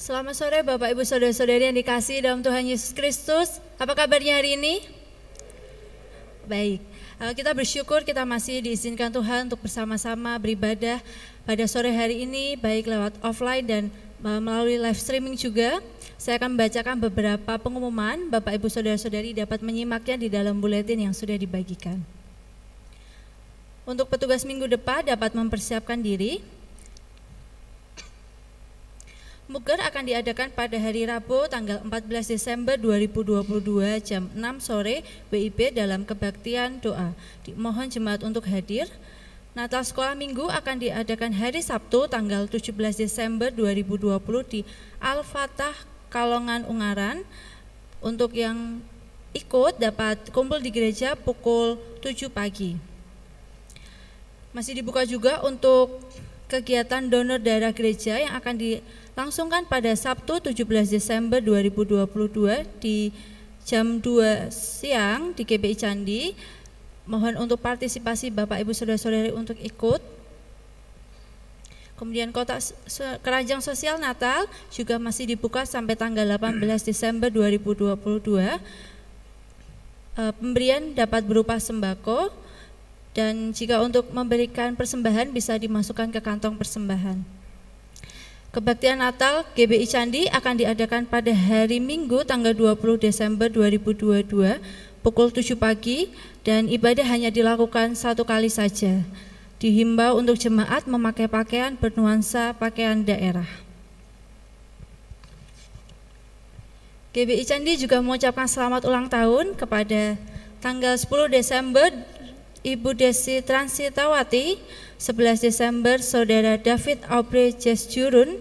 Selamat sore Bapak Ibu Saudara-saudari yang dikasih dalam Tuhan Yesus Kristus. Apa kabarnya hari ini? Baik, eh, kita bersyukur kita masih diizinkan Tuhan untuk bersama-sama beribadah pada sore hari ini baik lewat offline dan eh, melalui live streaming juga. Saya akan membacakan beberapa pengumuman, Bapak Ibu Saudara-saudari dapat menyimaknya di dalam buletin yang sudah dibagikan. Untuk petugas minggu depan dapat mempersiapkan diri, Muker akan diadakan pada hari Rabu tanggal 14 Desember 2022 jam 6 sore WIB dalam kebaktian doa. Dimohon jemaat untuk hadir. Natal Sekolah Minggu akan diadakan hari Sabtu tanggal 17 Desember 2020 di Al-Fatah Kalongan Ungaran. Untuk yang ikut dapat kumpul di gereja pukul 7 pagi. Masih dibuka juga untuk kegiatan donor darah gereja yang akan di langsungkan pada Sabtu 17 Desember 2022 di jam 2 siang di GBI Candi. Mohon untuk partisipasi Bapak Ibu Saudara-saudari untuk ikut. Kemudian kotak keranjang sosial Natal juga masih dibuka sampai tanggal 18 Desember 2022. Eh, pemberian dapat berupa sembako dan jika untuk memberikan persembahan bisa dimasukkan ke kantong persembahan. Kebaktian Natal GBI Candi akan diadakan pada hari Minggu tanggal 20 Desember 2022 pukul 7 pagi dan ibadah hanya dilakukan satu kali saja. Dihimbau untuk jemaat memakai pakaian bernuansa pakaian daerah. GBI Candi juga mengucapkan selamat ulang tahun kepada tanggal 10 Desember Ibu Desi Transitawati 11 Desember Saudara David Aubrey Jesjurun,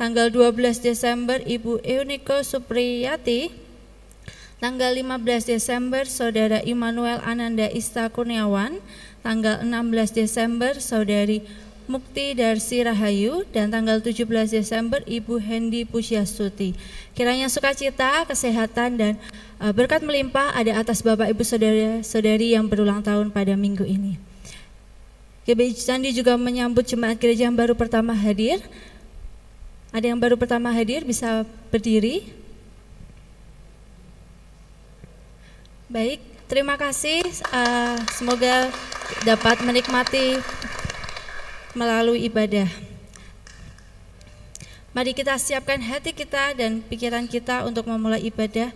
tanggal 12 Desember Ibu Euniko Supriyati, tanggal 15 Desember Saudara Immanuel Ananda Ista Kurniawan, tanggal 16 Desember Saudari Mukti Darsi Rahayu dan tanggal 17 Desember Ibu Hendi Pusyastuti. Kiranya sukacita, kesehatan dan e, berkat melimpah ada atas Bapak Ibu Saudara-saudari yang berulang tahun pada minggu ini. GBI Candi juga menyambut jemaat gereja yang baru pertama hadir. Ada yang baru pertama hadir bisa berdiri. Baik, terima kasih. Uh, semoga dapat menikmati melalui ibadah. Mari kita siapkan hati kita dan pikiran kita untuk memulai ibadah.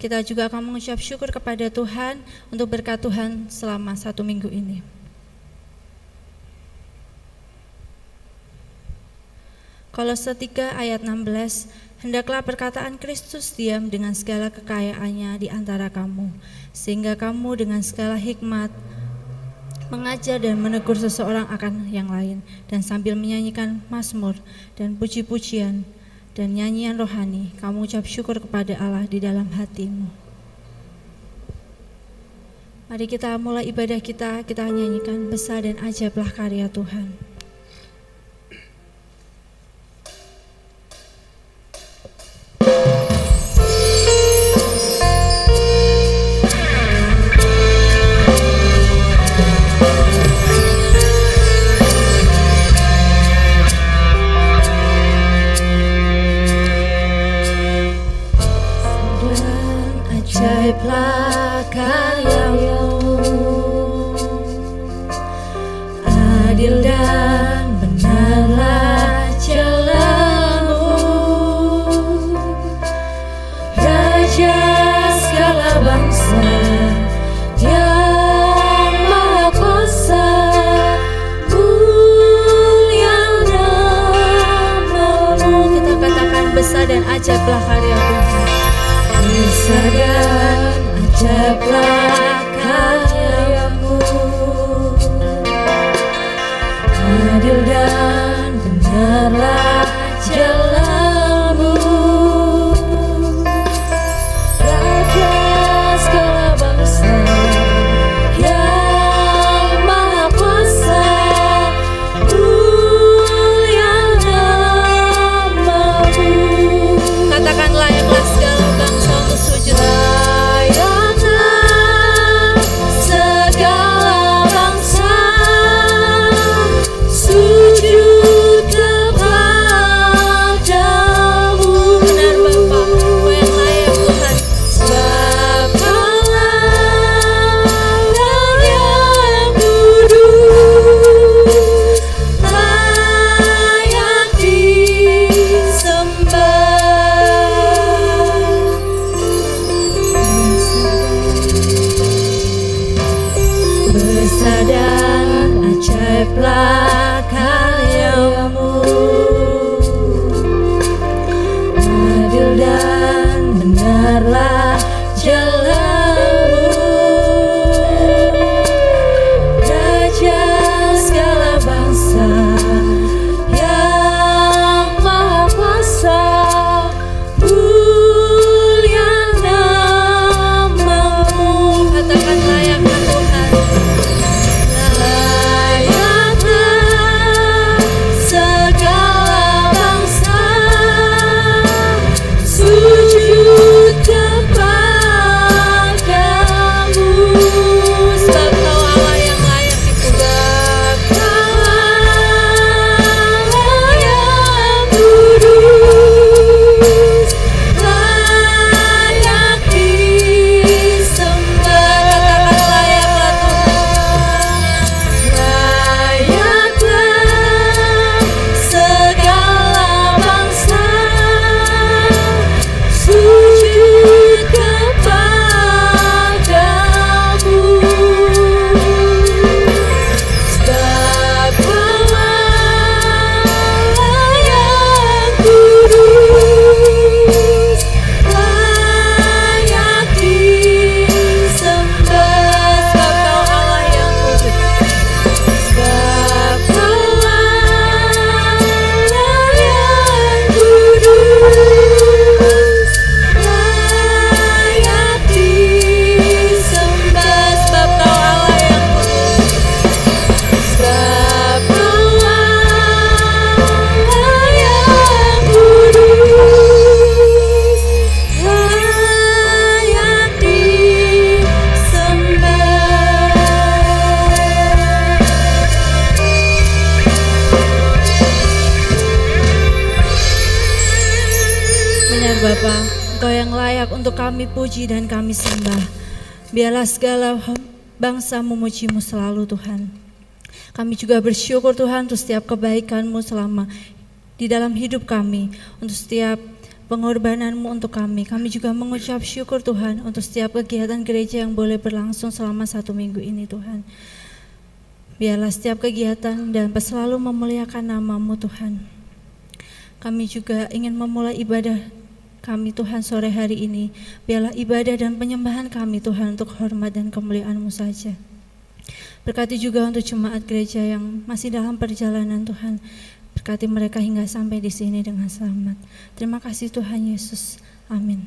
Kita juga akan mengucap syukur kepada Tuhan untuk berkat Tuhan selama satu minggu ini. Kolose 3 ayat 16 Hendaklah perkataan Kristus diam dengan segala kekayaannya di antara kamu sehingga kamu dengan segala hikmat mengajar dan menegur seseorang akan yang lain dan sambil menyanyikan mazmur dan puji-pujian dan nyanyian rohani kamu ucap syukur kepada Allah di dalam hatimu. Mari kita mulai ibadah kita kita nyanyikan besar dan ajaiblah karya Tuhan puji dan kami sembah. Biarlah segala bangsa memujimu selalu Tuhan. Kami juga bersyukur Tuhan untuk setiap kebaikanmu selama di dalam hidup kami, untuk setiap pengorbananmu untuk kami. Kami juga mengucap syukur Tuhan untuk setiap kegiatan gereja yang boleh berlangsung selama satu minggu ini Tuhan. Biarlah setiap kegiatan dan selalu memuliakan namamu Tuhan. Kami juga ingin memulai ibadah kami Tuhan sore hari ini. Biarlah ibadah dan penyembahan kami Tuhan untuk hormat dan kemuliaan-Mu saja. Berkati juga untuk jemaat gereja yang masih dalam perjalanan Tuhan. Berkati mereka hingga sampai di sini dengan selamat. Terima kasih Tuhan Yesus. Amin.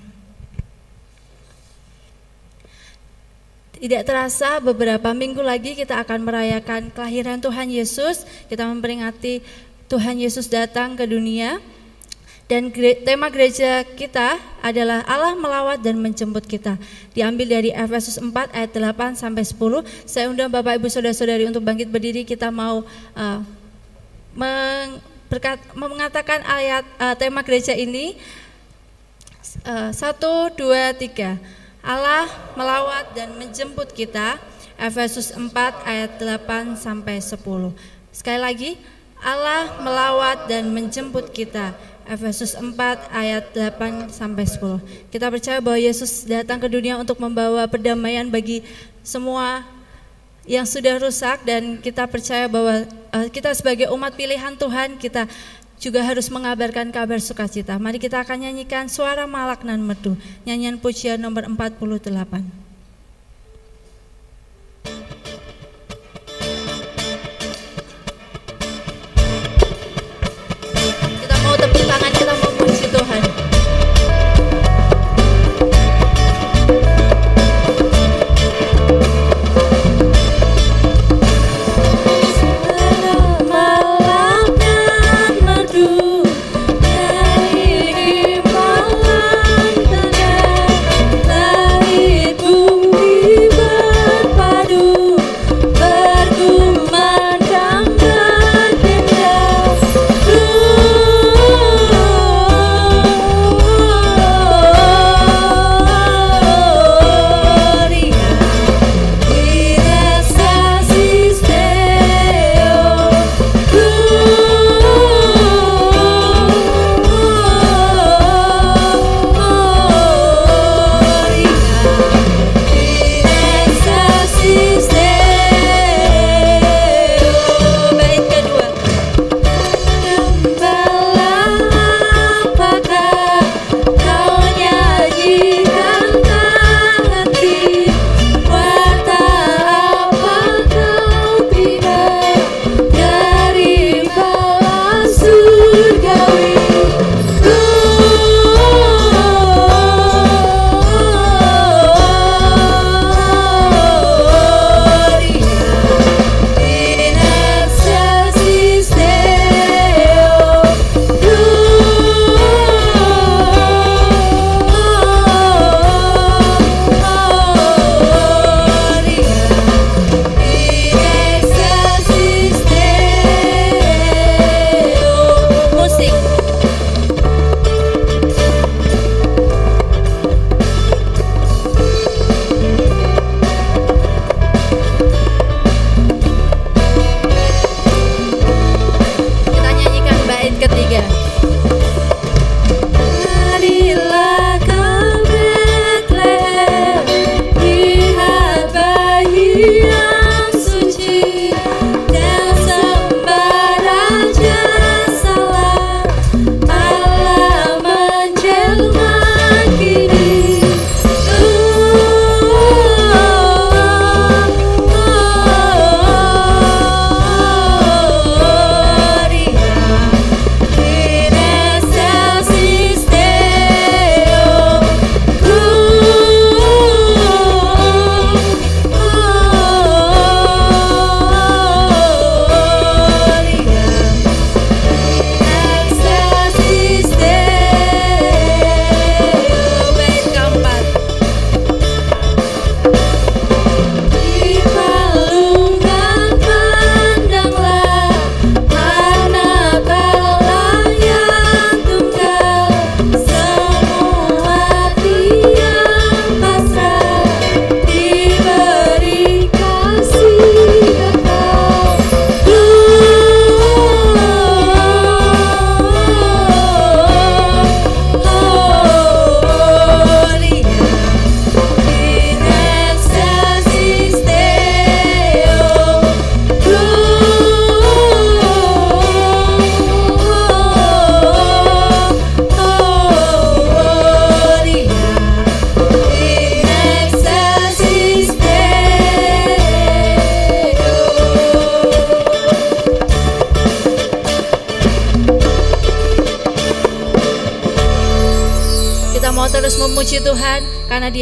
Tidak terasa beberapa minggu lagi kita akan merayakan kelahiran Tuhan Yesus. Kita memperingati Tuhan Yesus datang ke dunia dan tema gereja kita adalah Allah melawat dan menjemput kita. Diambil dari Efesus 4 ayat 8 sampai 10. Saya undang Bapak Ibu Saudara-saudari untuk bangkit berdiri. Kita mau uh, meng, berkat, mengatakan ayat uh, tema gereja ini. Uh, satu, dua, tiga. Allah melawat dan menjemput kita. Efesus 4 ayat 8 sampai 10. Sekali lagi, Allah melawat dan menjemput kita. Efesus 4 ayat 8 sampai 10. Kita percaya bahwa Yesus datang ke dunia untuk membawa perdamaian bagi semua yang sudah rusak dan kita percaya bahwa uh, kita sebagai umat pilihan Tuhan kita juga harus mengabarkan kabar sukacita. Mari kita akan nyanyikan suara malak nan merdu, nyanyian pujian nomor 48.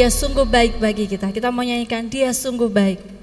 Sungguh baik bagi kita. Kita mau nyanyikan dia sungguh baik.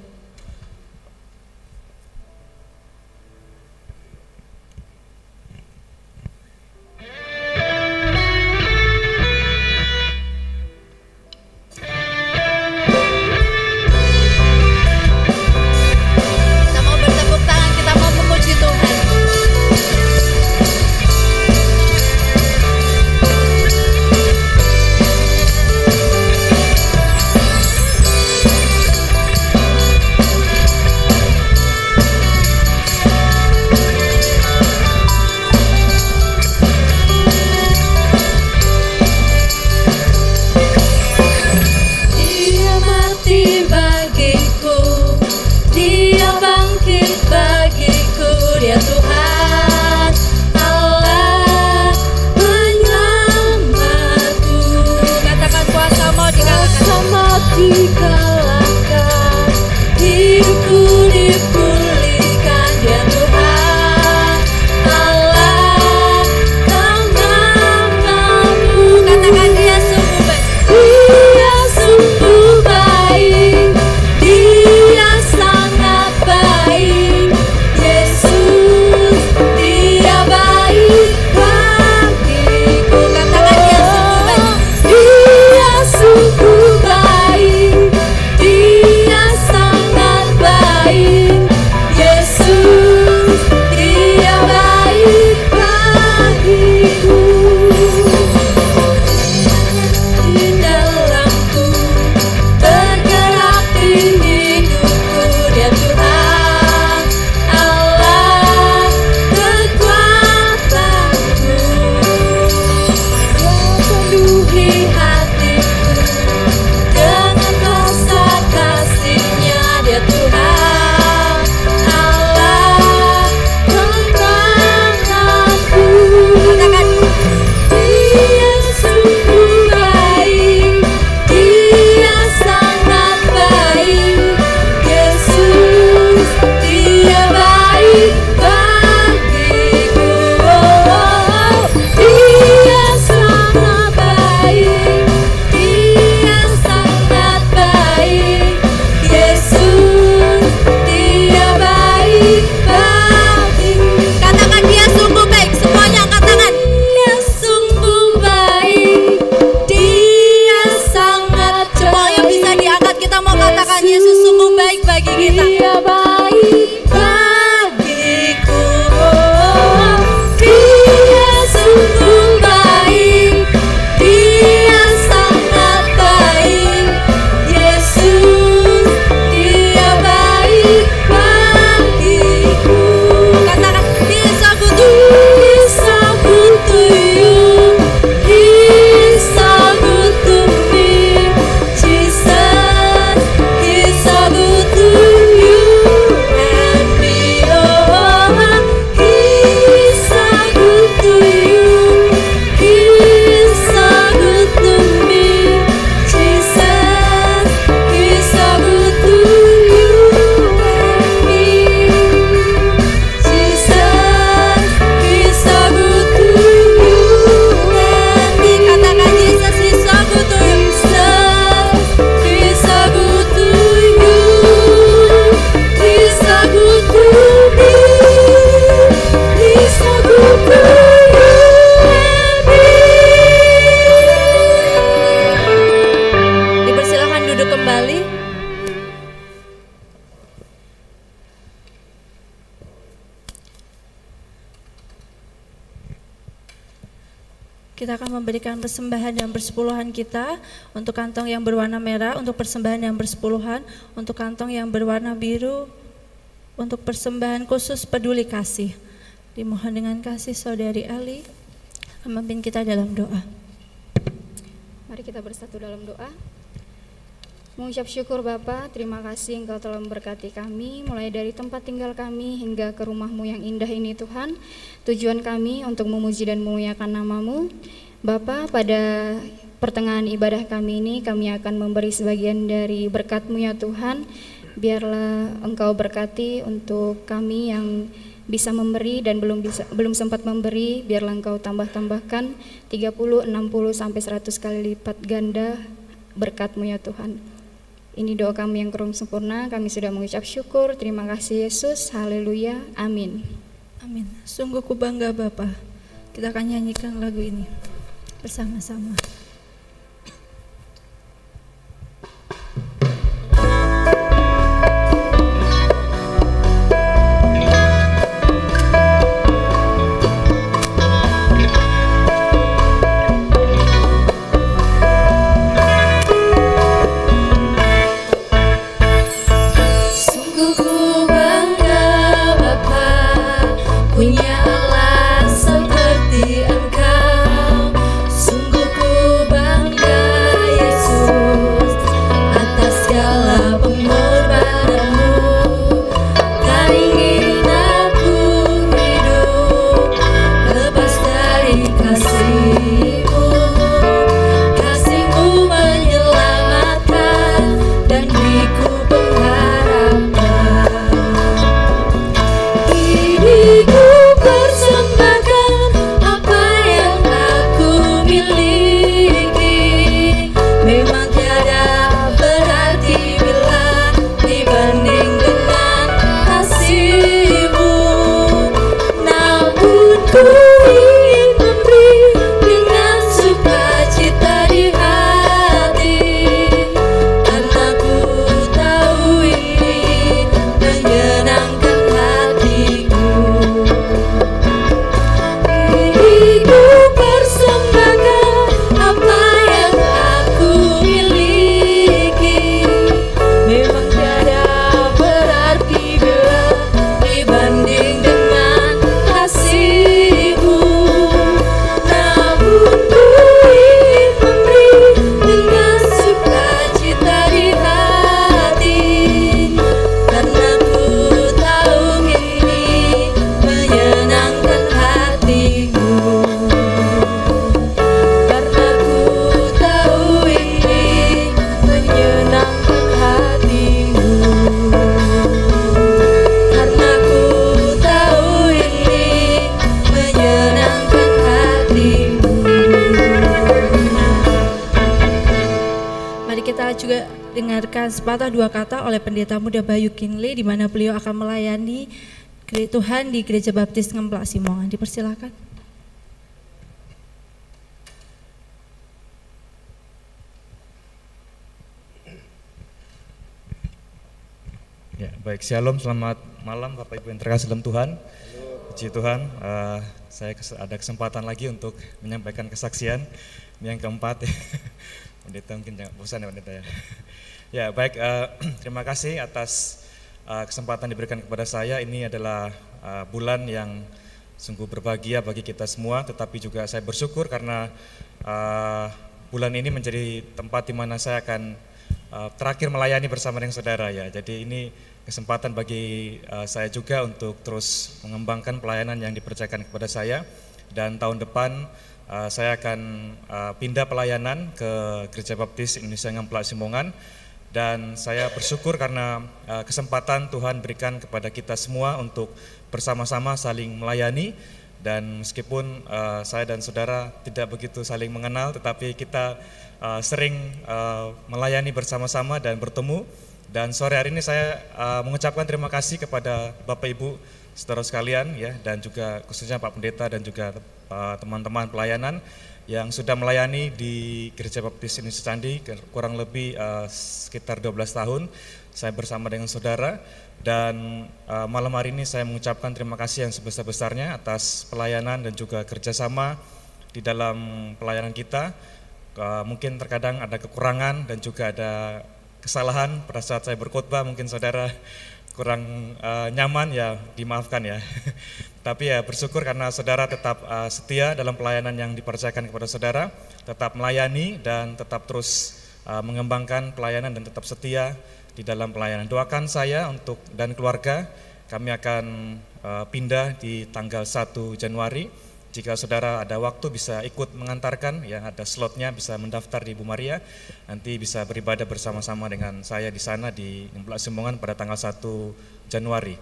Kita untuk kantong yang berwarna merah untuk persembahan yang bersepuluhan, untuk kantong yang berwarna biru untuk persembahan khusus peduli kasih. Dimohon dengan kasih saudari Ali memimpin kita dalam doa. Mari kita bersatu dalam doa. Mengucap syukur Bapa, terima kasih Engkau telah memberkati kami mulai dari tempat tinggal kami hingga ke rumahmu yang indah ini Tuhan. Tujuan kami untuk memuji dan memuliakan namamu. Bapa, pada pertengahan ibadah kami ini kami akan memberi sebagian dari berkat-Mu ya Tuhan Biarlah Engkau berkati untuk kami yang bisa memberi dan belum bisa belum sempat memberi, biarlah Engkau tambah-tambahkan 30, 60 sampai 100 kali lipat ganda berkat-Mu ya Tuhan. Ini doa kami yang kurang sempurna, kami sudah mengucap syukur. Terima kasih Yesus. Haleluya. Amin. Amin. Sungguh ku bangga Bapak. Kita akan nyanyikan lagu ini bersama-sama. Sepatah dua kata oleh pendeta muda Bayu Kinley di mana beliau akan melayani Tuhan di Gereja Baptis Ngemplak Simongan. Dipersilakan. Ya, baik, Shalom, selamat malam Bapak Ibu yang terkasih dalam Tuhan. Puji Tuhan, uh, saya ada kesempatan lagi untuk menyampaikan kesaksian yang keempat. pendeta mungkin jangan bosan ya pendeta ya. Ya baik, uh, terima kasih atas uh, kesempatan diberikan kepada saya. Ini adalah uh, bulan yang sungguh berbahagia bagi kita semua, tetapi juga saya bersyukur karena uh, bulan ini menjadi tempat di mana saya akan uh, terakhir melayani bersama dengan saudara ya. Jadi ini kesempatan bagi uh, saya juga untuk terus mengembangkan pelayanan yang dipercayakan kepada saya dan tahun depan uh, saya akan uh, pindah pelayanan ke Gereja Baptis Indonesia Ngamplak Simongan dan saya bersyukur karena uh, kesempatan Tuhan berikan kepada kita semua untuk bersama-sama saling melayani. Dan meskipun uh, saya dan saudara tidak begitu saling mengenal tetapi kita uh, sering melayani bersama-sama dan bertemu. Dan sore hari ini saya mengucapkan terima kasih kepada Bapak Ibu saudara sekalian ya dan juga khususnya Pak Pendeta dan juga teman-teman uh, pelayanan yang sudah melayani di Gereja Baptis Indonesia Candi kurang lebih uh, sekitar 12 tahun. Saya bersama dengan saudara dan uh, malam hari ini saya mengucapkan terima kasih yang sebesar-besarnya atas pelayanan dan juga kerjasama di dalam pelayanan kita. Uh, mungkin terkadang ada kekurangan dan juga ada kesalahan pada saat saya berkhotbah mungkin saudara kurang uh, nyaman ya dimaafkan ya. Tapi ya bersyukur karena saudara tetap uh, setia dalam pelayanan yang dipercayakan kepada saudara, tetap melayani dan tetap terus uh, mengembangkan pelayanan dan tetap setia di dalam pelayanan. Doakan saya untuk dan keluarga, kami akan uh, pindah di tanggal 1 Januari jika saudara ada waktu bisa ikut mengantarkan, yang ada slotnya bisa mendaftar di Bu Maria, nanti bisa beribadah bersama-sama dengan saya di sana di Ngemplak pada tanggal 1 Januari.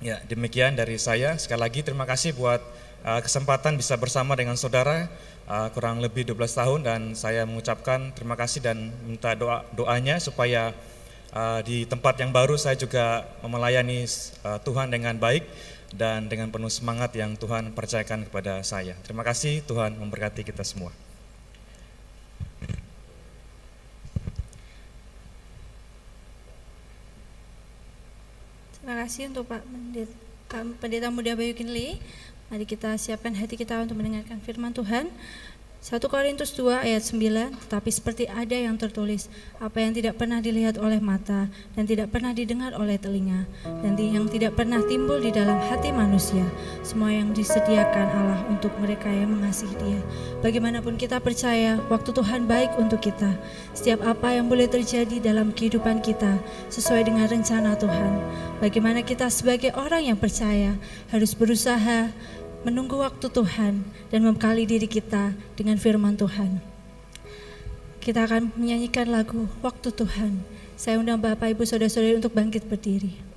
Ya, demikian dari saya. Sekali lagi terima kasih buat uh, kesempatan bisa bersama dengan saudara uh, kurang lebih 12 tahun dan saya mengucapkan terima kasih dan minta doa doanya supaya uh, di tempat yang baru saya juga melayani uh, Tuhan dengan baik dan dengan penuh semangat yang Tuhan percayakan kepada saya. Terima kasih Tuhan memberkati kita semua. Terima kasih untuk Pak Pendeta, Muda Bayu Kinli. Mari kita siapkan hati kita untuk mendengarkan firman Tuhan. 1 Korintus 2 ayat 9, tetapi seperti ada yang tertulis, apa yang tidak pernah dilihat oleh mata dan tidak pernah didengar oleh telinga dan yang tidak pernah timbul di dalam hati manusia, semua yang disediakan Allah untuk mereka yang mengasihi Dia. Bagaimanapun kita percaya, waktu Tuhan baik untuk kita. Setiap apa yang boleh terjadi dalam kehidupan kita sesuai dengan rencana Tuhan. Bagaimana kita sebagai orang yang percaya harus berusaha menunggu waktu Tuhan dan membekali diri kita dengan firman Tuhan. Kita akan menyanyikan lagu Waktu Tuhan. Saya undang Bapak Ibu Saudara-saudari untuk bangkit berdiri.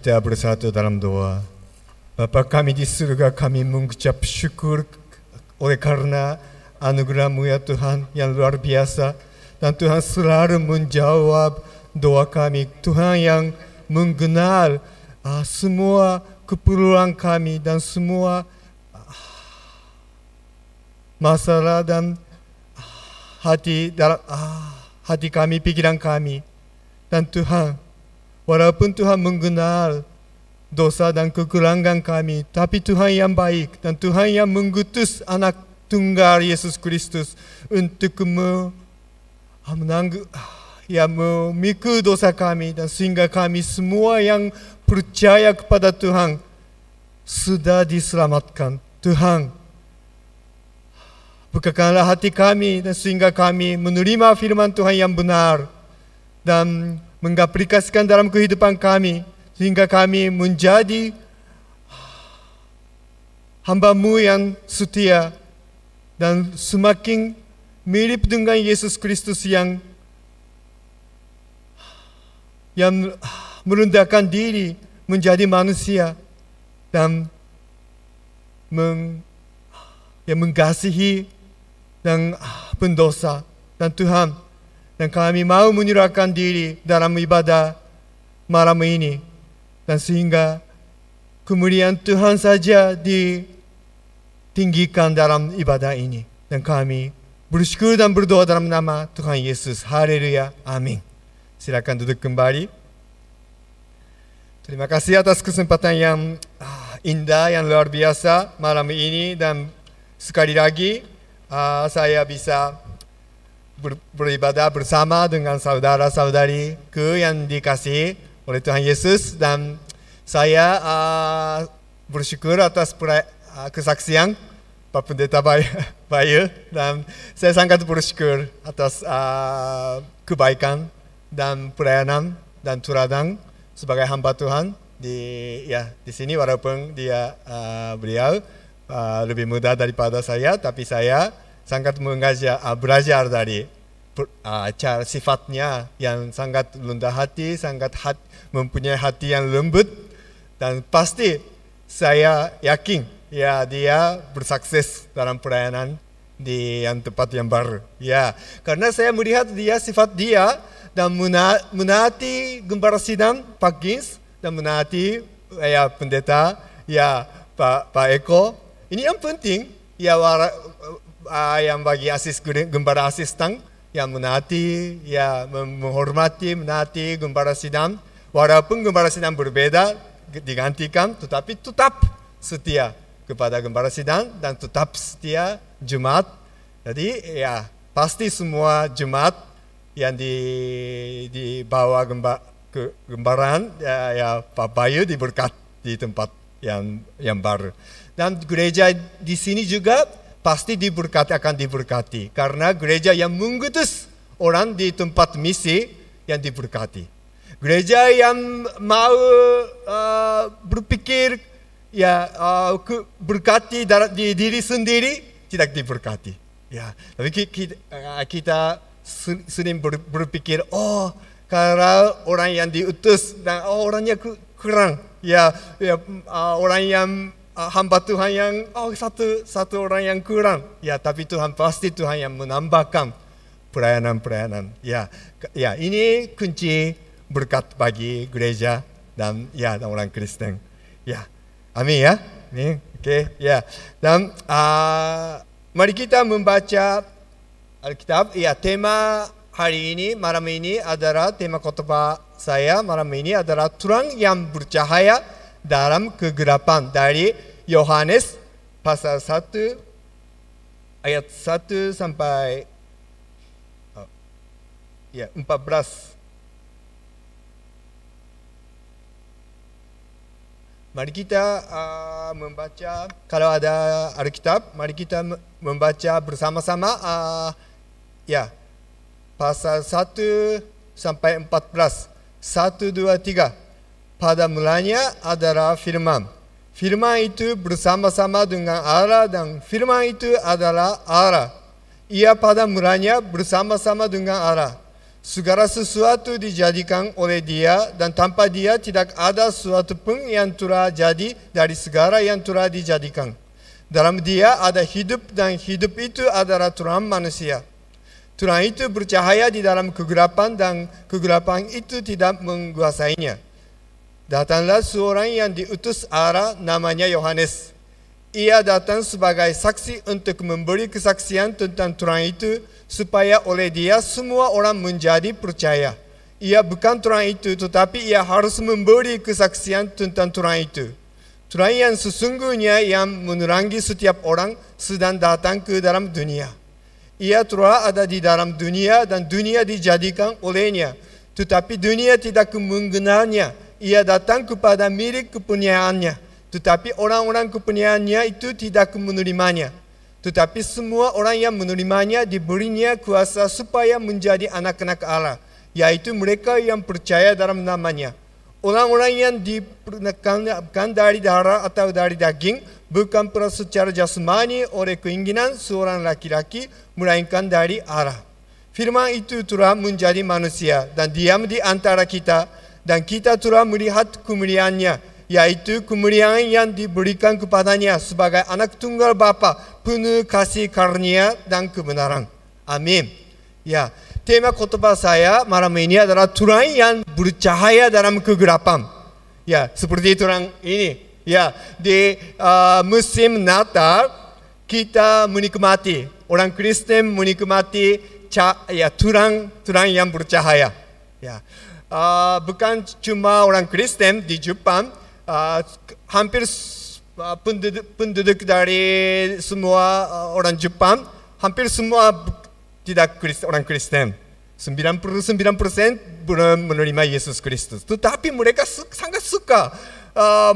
Kita bersatu dalam doa. Bapa kami di surga, kami mengucap syukur oleh karena anugerahmu ya Tuhan yang luar biasa. Dan Tuhan selalu menjawab doa kami. Tuhan yang mengenal uh, semua keperluan kami dan semua uh, masalah dan hati dalam hati kami, pikiran kami. Dan Tuhan, walaupun Tuhan mengenal dosa dan kekurangan kami, tapi Tuhan yang baik dan Tuhan yang mengutus anak tunggal Yesus Kristus untuk menanggung ya memikul dosa kami dan sehingga kami semua yang percaya kepada Tuhan sudah diselamatkan. Tuhan, bukakanlah hati kami dan sehingga kami menerima firman Tuhan yang benar dan mengaplikasikan dalam kehidupan kami sehingga kami menjadi hambamu yang setia dan semakin mirip dengan Yesus Kristus yang yang merendahkan diri menjadi manusia dan meng, yang mengasihi dan pendosa. Dan Tuhan dan kami mau menyerahkan diri dalam ibadah malam ini dan sehingga kemuliaan Tuhan saja ditinggikan dalam ibadah ini dan kami bersyukur dan berdoa dalam nama Tuhan Yesus. Haleluya. Amin. Silakan duduk kembali. Terima kasih atas kesempatan yang uh, indah, yang luar biasa malam ini dan sekali lagi uh, saya bisa ber, beribadah bersama dengan saudara-saudari ke yang dikasih oleh Tuhan Yesus. Dan saya uh, bersyukur atas pra, uh, kesaksian Pak Pendeta Bayu dan saya sangat bersyukur atas uh, kebaikan dan pelayanan dan turadan sebagai hamba Tuhan di ya di sini walaupun dia uh, beliau uh, lebih muda daripada saya tapi saya sangat mengajar uh, belajar dari uh, cara sifatnya yang sangat rendah hati sangat hat, mempunyai hati yang lembut dan pasti saya yakin ya dia bersukses dalam pelayanan di yang tempat yang baru ya karena saya melihat dia sifat dia dan menaati gembala sidang Pak Gins dan menaati ya pendeta ya Pak Pak Eko. Ini yang penting ya uh, yang bagi asis gembala asisten yang menaati ya menghormati menaati gembala sidang walaupun gembala sidang berbeda digantikan tetapi tetap setia kepada gembala sidang dan tetap setia Jumat. Jadi ya pasti semua Jumat yang di dibawa gemba, ke gembaran ya, ya Pak Bayu diberkat di tempat yang yang baru. Dan gereja di sini juga pasti diberkati akan diberkati karena gereja yang mengutus orang di tempat misi yang diberkati. Gereja yang mau uh, berpikir ya uh, berkati di diri sendiri tidak diberkati. Ya, tapi kita, kita sering ber, berpikir, oh karena orang yang diutus dan oh, orangnya kurang, ya, ya uh, orang yang hamba Tuhan yang oh satu satu orang yang kurang, ya tapi Tuhan pasti Tuhan yang menambahkan pelayanan-pelayanan. Ya, ya ini kunci berkat bagi gereja dan ya dan orang Kristen. Ya, amin ya, amin. Oke, okay, ya. Dan uh, mari kita membaca Alkitab, ya tema hari ini, malam ini adalah tema khotbah saya malam ini adalah terang yang bercahaya dalam kegelapan dari Yohanes pasal 1 ayat 1 sampai oh, ya 14 Mari kita uh, membaca kalau ada Alkitab, mari kita membaca bersama-sama uh, Ya, pasal 1 sampai 14. 1, 2, 3. Pada mulanya adalah firman. Firman itu bersama-sama dengan Allah dan firman itu adalah Allah. Ia pada mulanya bersama-sama dengan Allah. Segala sesuatu dijadikan oleh dia dan tanpa dia tidak ada sesuatu pun yang telah jadi dari segala yang telah dijadikan. Dalam dia ada hidup dan hidup itu adalah Tuhan manusia. Tuhan itu bercahaya di dalam kegelapan dan kegelapan itu tidak menguasainya. Datanglah seorang yang diutus Allah namanya Yohanes. Ia datang sebagai saksi untuk memberi kesaksian tentang Tuhan itu supaya oleh dia semua orang menjadi percaya. Ia bukan Tuhan itu tetapi ia harus memberi kesaksian tentang Tuhan itu. Tuhan yang sesungguhnya yang menerangi setiap orang sedang datang ke dalam dunia. Ia telah ada di dalam dunia dan dunia dijadikan olehnya. Tetapi dunia tidak mengenalnya. Ia datang kepada milik kepunyaannya. Tetapi orang-orang kepunyaannya itu tidak menerimanya. Tetapi semua orang yang menerimanya diberinya kuasa supaya menjadi anak-anak Allah, yaitu mereka yang percaya dalam namanya. Orang-orang yang dipernikahan dari darah atau dari daging bukan pula secara jasmani oleh keinginan seorang laki-laki, melainkan dari Allah. Firman itu telah menjadi manusia dan diam di antara kita, dan kita telah melihat kemuliaannya, yaitu kemuliaan yang diberikan kepadanya sebagai anak tunggal Bapa penuh kasih karunia dan kebenaran. Amin. Ya, tema khotbah saya malam ini adalah Tuhan yang bercahaya dalam kegelapan. Ya, seperti Tuhan ini. Ya, di uh, musim Natal kita menikmati orang Kristen menikmati ya Tuhan Tuhan yang bercahaya. Ya, uh, bukan cuma orang Kristen di Jepang, uh, hampir penduduk, penduduk dari semua orang Jepang hampir semua tidak Kristen, orang Kristen. 99% belum menerima Yesus Kristus. Tetapi mereka sangat suka uh,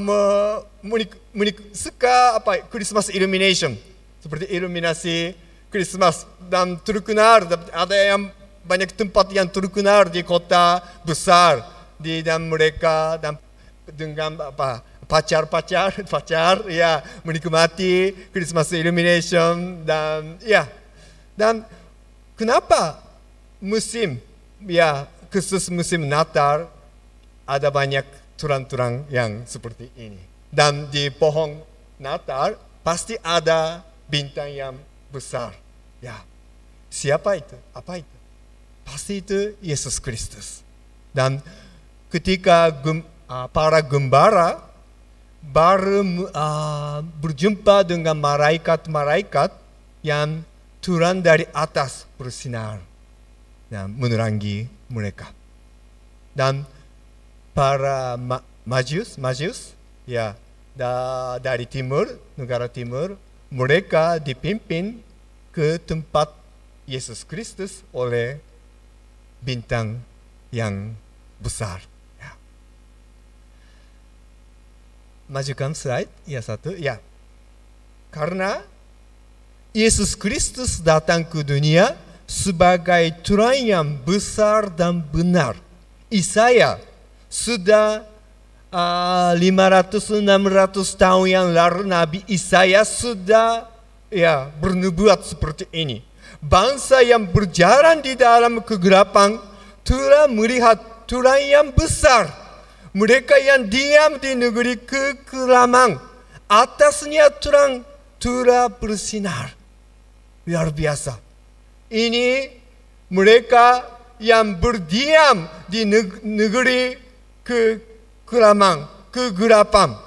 menik menik suka apa Christmas illumination seperti iluminasi Christmas dan terkenal ada yang banyak tempat yang terkenal di kota besar di dan mereka dan dengan apa pacar-pacar, pacar, ya menikmati Christmas illumination dan ya dan kenapa musim ya khusus musim Natal ada banyak turang-turang yang seperti ini. Dan di pohon Natal pasti ada bintang yang besar ya. Siapa itu? Apa itu pasti itu Yesus Kristus dan ketika gem, uh, para gembara baru uh, berjumpa dengan malaikat-malaikat yang turun dari atas bersinar dan menerangi mereka. Dan para ma majus, majus, ya da, dari timur, negara timur, mereka dipimpin ke tempat Yesus Kristus oleh bintang yang besar. majukan slide ya satu ya karena Yesus Kristus datang ke dunia sebagai Tuhan yang besar dan benar. Isaya sudah uh, 500-600 tahun yang lalu Nabi Isaya sudah ya bernubuat seperti ini. Bangsa yang berjalan di dalam kegelapan telah melihat Tuhan yang besar mereka yang diam di negeri kekelaman, atasnya terang telah bersinar. Luar biasa. Ini mereka yang berdiam di negeri kekelaman, kegelapan.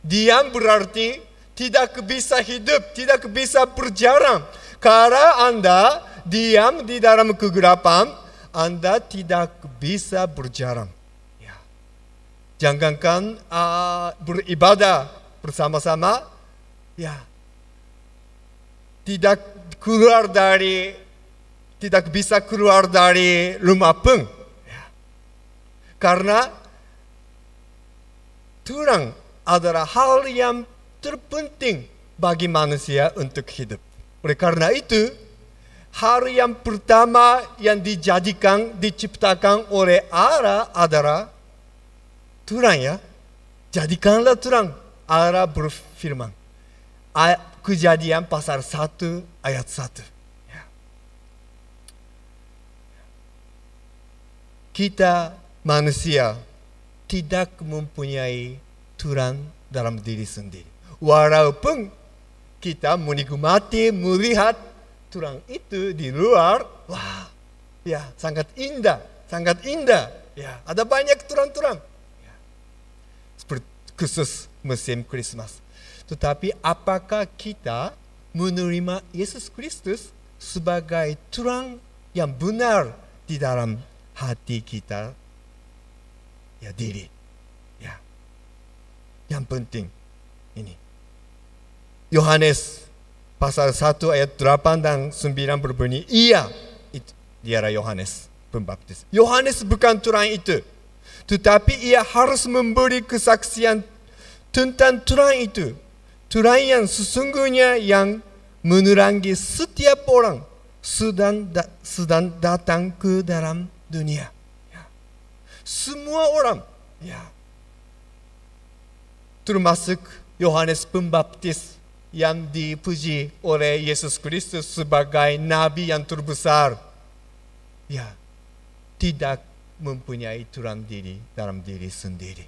Diam berarti tidak bisa hidup, tidak bisa berjalan. Karena Anda diam di dalam kegelapan, Anda tidak bisa berjalan. Jangankan uh, beribadah bersama-sama, ya tidak keluar dari tidak bisa keluar dari rumah pun. Ya. Karena Tuhan adalah hal yang terpenting bagi manusia untuk hidup. Oleh karena itu, hal yang pertama yang dijadikan, diciptakan oleh Allah adalah Tuhan ya. Jadikanlah Tuhan. Allah berfirman. Kejadian pasal 1 ayat 1. Ya. kita manusia tidak mempunyai Tuhan dalam diri sendiri. Walaupun kita menikmati melihat Tuhan itu di luar, wah, ya sangat indah, sangat indah. Ya, ada banyak Tuhan-Tuhan. Ya. Khusus musim Christmas. Tetapi apakah kita menerima Yesus Kristus sebagai Tuhan yang benar di dalam hati kita ya diri. Ya. Yang penting. Yohanes pasal 1 ayat 8 dan 9 berbunyi, iya, itu, dialah Yohanes pembaptis. Yohanes bukan Tuhan itu. Tetapi ia harus memberi kesaksian tentang Tuhan itu. Tuhan yang sesungguhnya yang menerangi setiap orang sedang, da, sedang datang ke dalam dunia. Ya. Semua orang, ya. termasuk Yohanes Pembaptis yang dipuji oleh Yesus Kristus sebagai nabi yang terbesar. Ya, tidak mempunyai Tuhan diri dalam diri sendiri.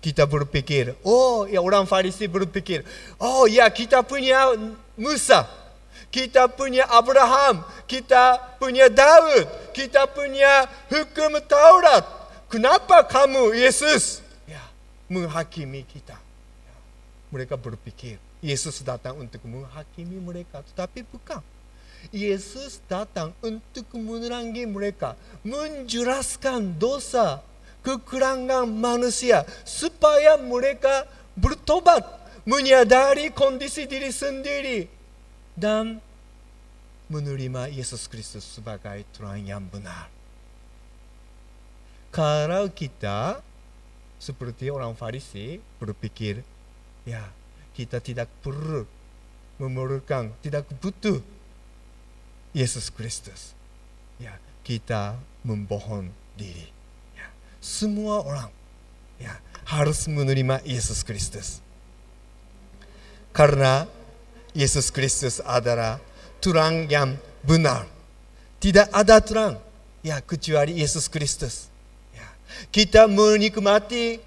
Kita berpikir, oh ya orang Farisi berpikir, oh ya kita punya Musa, kita punya Abraham, kita punya Daud, kita punya hukum Taurat. Kenapa kamu Yesus ya, menghakimi kita? Ya, mereka berpikir Yesus datang untuk menghakimi mereka, tetapi bukan. Yesus datang untuk menerangi mereka, menjelaskan dosa, kekurangan manusia, supaya mereka bertobat, menyadari kondisi diri sendiri, dan menerima Yesus Kristus sebagai Tuhan yang benar. Kalau kita seperti orang Farisi berpikir, ya kita tidak perlu memerlukan, tidak butuh Yesus Kristus. Ya, kita membohong diri. Ya, semua orang ya harus menerima Yesus Kristus. Karena Yesus Kristus adalah Tuhan yang benar. Tidak ada Tuhan ya kecuali Yesus Kristus. Ya. Kita menikmati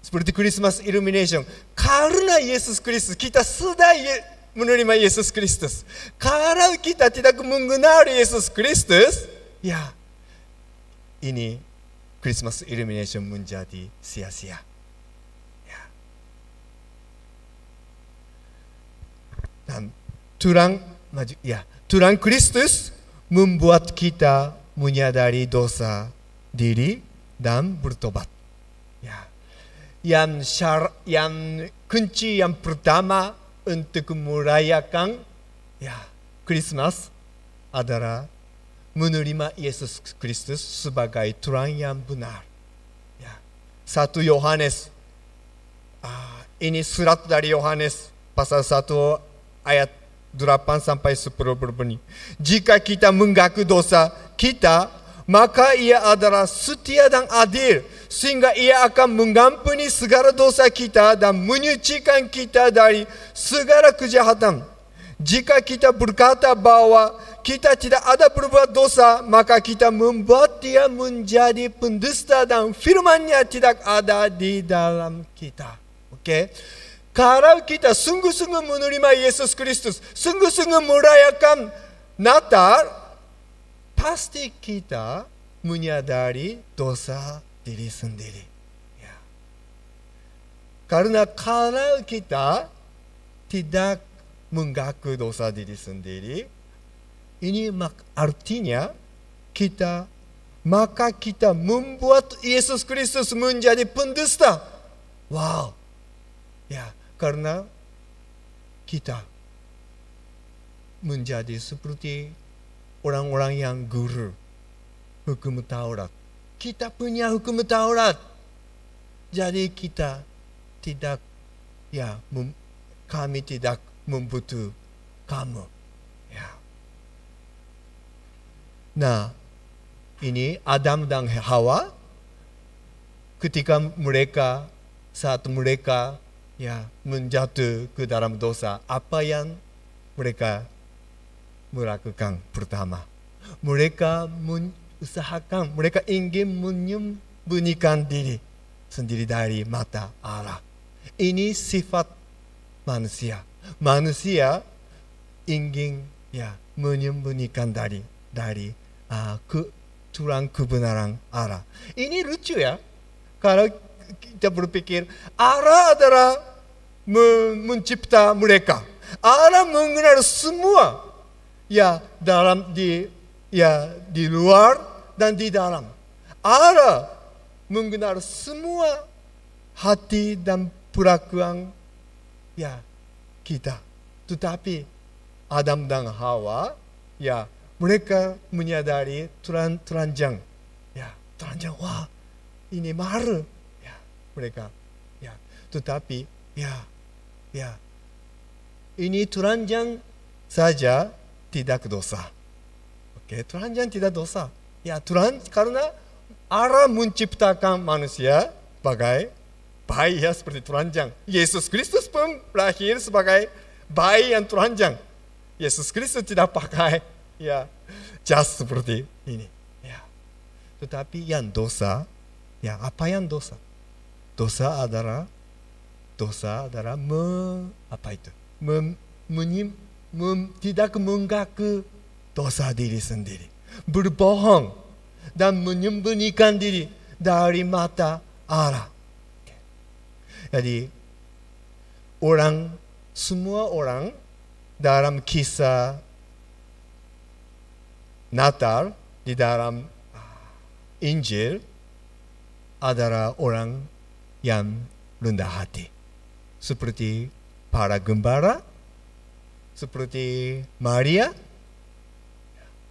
seperti Christmas illumination karena Yesus Kristus kita sudah menerima Yesus Kristus. Kalau kita tidak mengenal Yesus Kristus, ya ini Christmas illumination menjadi sia-sia. Ya. Dan Tuhan, ya, Tuhan Kristus membuat kita menyadari dosa diri dan bertobat. Ya. Yang syar, yang kunci yang pertama untuk merayakan ya Christmas adalah menerima Yesus Kristus sebagai Tuhan yang benar. Ya. Satu Yohanes, ah, ini surat dari Yohanes pasal 1 ayat 8 sampai 10 berbunyi. Jika kita mengaku dosa kita, maka ia adalah setia dan adil sehingga ia akan mengampuni segala dosa kita dan menyucikan kita dari segala kejahatan. Jika kita berkata bahwa kita tidak ada berbuat dosa, maka kita membuat dia menjadi pendusta dan firmannya tidak ada di dalam kita. Oke? Okay? Kalau kita sungguh-sungguh menerima Yesus Kristus, sungguh-sungguh merayakan Natal, pasti kita menyadari dosa diri sendiri. Ya. Karena kalau kita tidak mengaku dosa diri sendiri, ini mak artinya kita maka kita membuat Yesus Kristus menjadi pendusta. Wow. Ya, karena kita menjadi seperti orang-orang yang guru hukum Taurat kita punya hukum Taurat. Jadi kita tidak ya kami tidak membutuh kamu. Ya. Nah, ini Adam dan Hawa ketika mereka saat mereka ya menjatuh ke dalam dosa, apa yang mereka melakukan pertama? Mereka men, usahakan mereka ingin menyembunyikan diri sendiri dari mata Allah. Ini sifat manusia. Manusia ingin ya menyembunyikan dari dari uh, ke tulang kebenaran Allah. Ini lucu ya. Kalau kita berpikir Allah adalah mencipta mereka. Allah mengenal semua ya dalam di ya di luar dan di dalam. Allah mengenal semua hati dan perlakuan ya kita. Tetapi Adam dan Hawa ya mereka menyadari teran, teranjang ya teranjang wah ini marah ya mereka ya. Tetapi ya ya ini teranjang saja tidak dosa. Oke teranjang tidak dosa ya teran karena Allah menciptakan manusia sebagai bayi ya seperti teranjang Yesus Kristus pun lahir sebagai bayi yang teranjang Yesus Kristus tidak pakai ya jas seperti ini. Ya. Tetapi yang dosa, ya apa yang dosa? Dosa adalah dosa adalah me, apa itu? Mem, menyim, mem, tidak mengaku dosa diri sendiri. Berbohong dan menyembunyikan diri dari mata Allah. Jadi orang semua orang dalam kisah Natal di dalam Injil adalah orang yang rendah hati. Seperti para gembara, seperti Maria,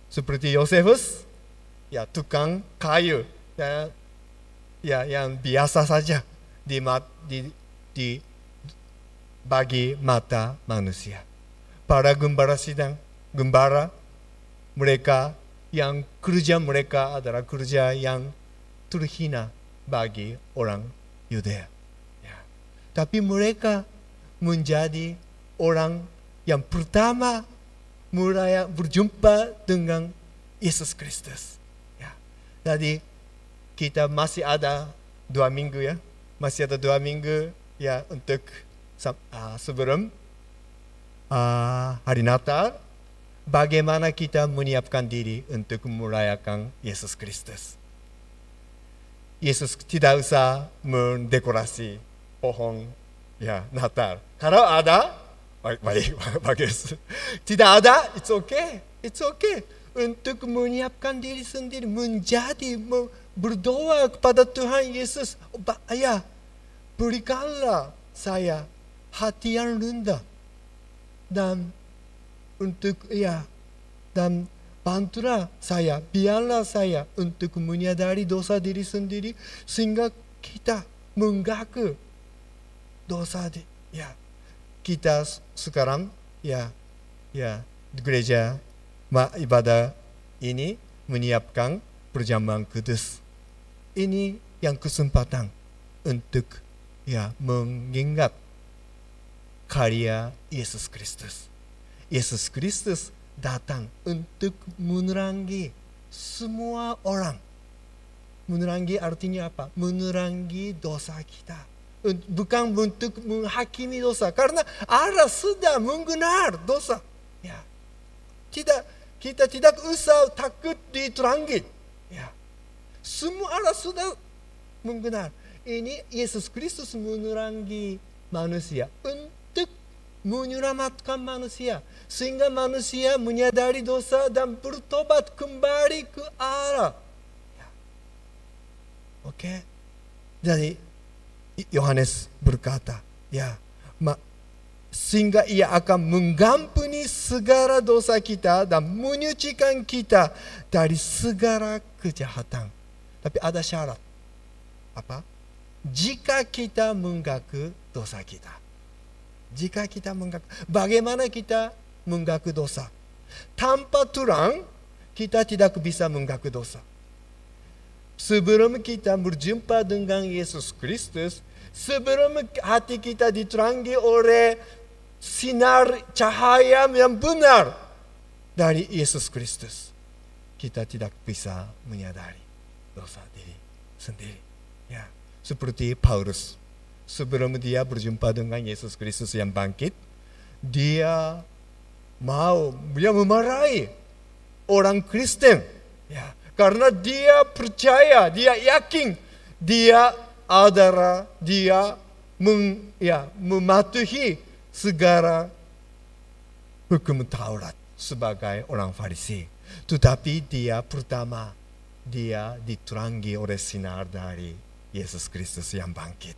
seperti Yosefus, ya tukang kayu, ya, ya yang biasa saja di, di, di bagi mata manusia para gembara sidang, gembara mereka yang kerja mereka adalah kerja yang terhina bagi orang Yudea. Ya. Tapi mereka menjadi orang yang pertama mulai berjumpa dengan Yesus Kristus. Ya. Jadi kita masih ada dua minggu ya, masih ada dua minggu ya untuk uh, sebelum uh, hari Natal, bagaimana kita menyiapkan diri untuk merayakan Yesus Kristus. Yesus tidak usah mendekorasi pohon ya Natal. Kalau ada, bagus. Tidak ada, it's okay, it's okay. Untuk menyiapkan diri sendiri menjadi berdoa kepada Tuhan Yesus. Ya, berikanlah saya hati yang rendah dan untuk ya dan bantulah saya, biarlah saya untuk menyadari dosa diri sendiri sehingga kita mengaku dosa di, ya kita sekarang ya ya gereja ibadah ini menyiapkan perjamuan kudus ini yang kesempatan untuk ya mengingat karya Yesus Kristus. Yesus Kristus datang untuk menerangi semua orang. Menerangi artinya apa? Menerangi dosa kita. Bukan untuk menghakimi dosa. Karena Allah sudah mengenal dosa. Ya. Tidak, kita tidak usah takut diterangi. Ya. Semua Allah sudah mengenal. Ini Yesus Kristus menerangi manusia menyelamatkan manusia sehingga manusia menyadari dosa dan bertobat kembali ke Allah. Ya. Oke. Okay? Jadi Yohanes berkata, ya, sehingga ia akan mengampuni segala dosa kita dan menyucikan kita dari segala kejahatan. Tapi ada syarat. Apa? Jika kita mengaku dosa kita. Jika kita mengaku, bagaimana kita mengaku dosa? Tanpa Tuhan, kita tidak bisa mengaku dosa. Sebelum kita berjumpa dengan Yesus Kristus, sebelum hati kita diterangi oleh sinar cahaya yang benar dari Yesus Kristus. kita tidak bisa menyadari dosa diri sendiri. Ya, seperti Paulus. Sebelum dia berjumpa dengan Yesus Kristus yang bangkit, dia mau dia memarahi orang Kristen ya karena dia percaya dia yakin dia adalah dia meng, ya, mematuhi segala hukum Taurat sebagai orang Farisi. Tetapi dia pertama dia diterangi oleh sinar dari Yesus Kristus yang bangkit.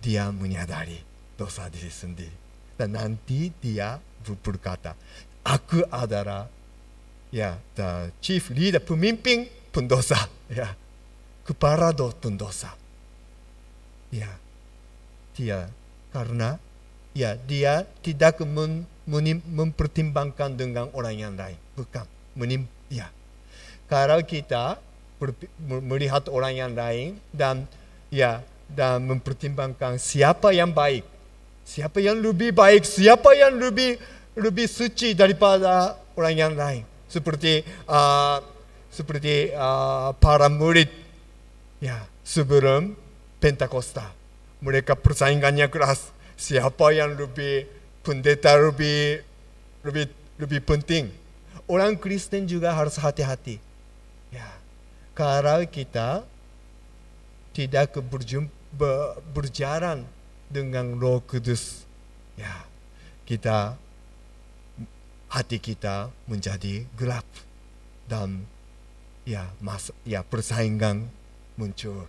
Dia menyadari dosa diri sendiri. Dan nanti dia berkata, aku adalah ya the chief leader pemimpin pendosa. ya kepala do pendosa. ya dia karena ya dia tidak men, men, mempertimbangkan dengan orang yang lain bukan menim ya. Kalau kita ber, melihat orang yang lain dan ya dan mempertimbangkan siapa yang baik siapa yang lebih baik siapa yang lebih lebih suci daripada orang yang lain seperti uh, seperti uh, para murid. Ya sebelum Pentakosta. Mereka persaingannya keras. Siapa yang lebih pendeta lebih lebih lebih penting? Orang Kristen juga harus hati-hati. Ya kalau kita tidak berjumpa berjalan dengan Roh Kudus ya kita hati kita menjadi gelap dan ya mas ya persaingan muncul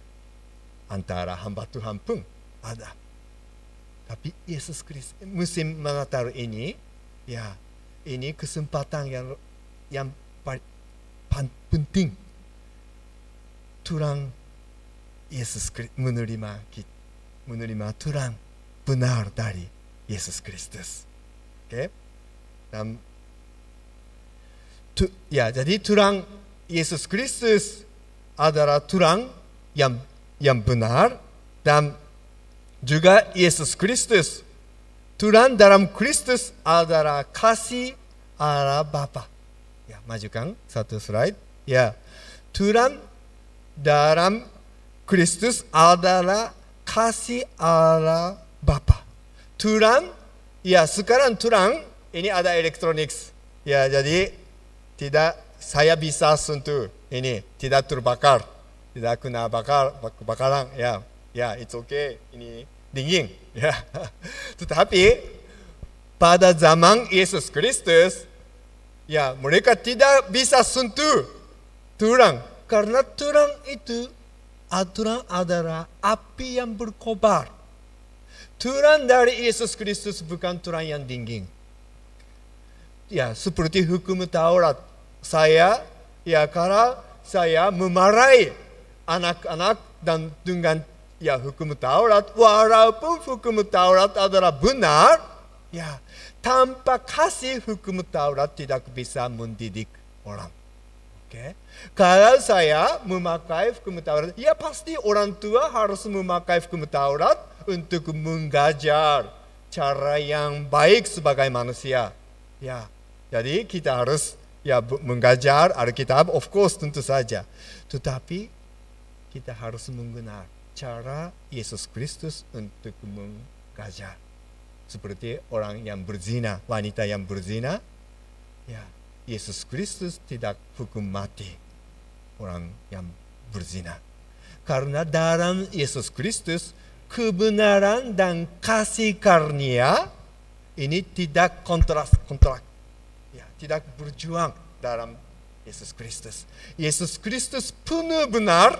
antara hamba Tuhan pun ada. Tapi Yesus Kristus musim Natal ini ya ini kesempatan yang yang penting Tuhan Yesus Kristus menerima menerima Tuhan benar dari Yesus Kristus. Oke. Okay? Dan tu, ya jadi Tuhan Yesus Kristus adalah Tuhan yang yang benar dan juga Yesus Kristus Tuhan dalam Kristus adalah kasih Allah Bapa. Ya, majukan satu slide. Ya, Tuhan dalam Kristus adalah kasih Allah Bapa. Tuhan, ya sekarang Tuhan ini ada elektronik. Ya, jadi tidak saya bisa sentuh ini tidak terbakar. Tidak kena bakar kebakaran ya ya it's okay ini dingin ya. Tetapi pada zaman Yesus Kristus ya mereka tidak bisa sentuh tulang karena tulang itu aturan adalah api yang berkobar. Tulang dari Yesus Kristus bukan tulang yang dingin ya seperti hukum Taurat. Saya ya karena saya memarahi anak-anak dan dengan ya hukum Taurat walaupun hukum Taurat adalah benar ya tanpa kasih hukum Taurat tidak bisa mendidik orang. Oke. Okay? Kalau saya memakai hukum Taurat, ya pasti orang tua harus memakai hukum Taurat untuk mengajar cara yang baik sebagai manusia. Ya, jadi kita harus ya mengajar Alkitab, of course tentu saja. Tetapi kita harus menggunakan cara Yesus Kristus untuk mengajar. Seperti orang yang berzina, wanita yang berzina, ya Yesus Kristus tidak hukum mati orang yang berzina. Karena dalam Yesus Kristus kebenaran dan kasih karunia ini tidak kontras kontrak tidak berjuang dalam Yesus Kristus. Yesus Kristus penuh benar,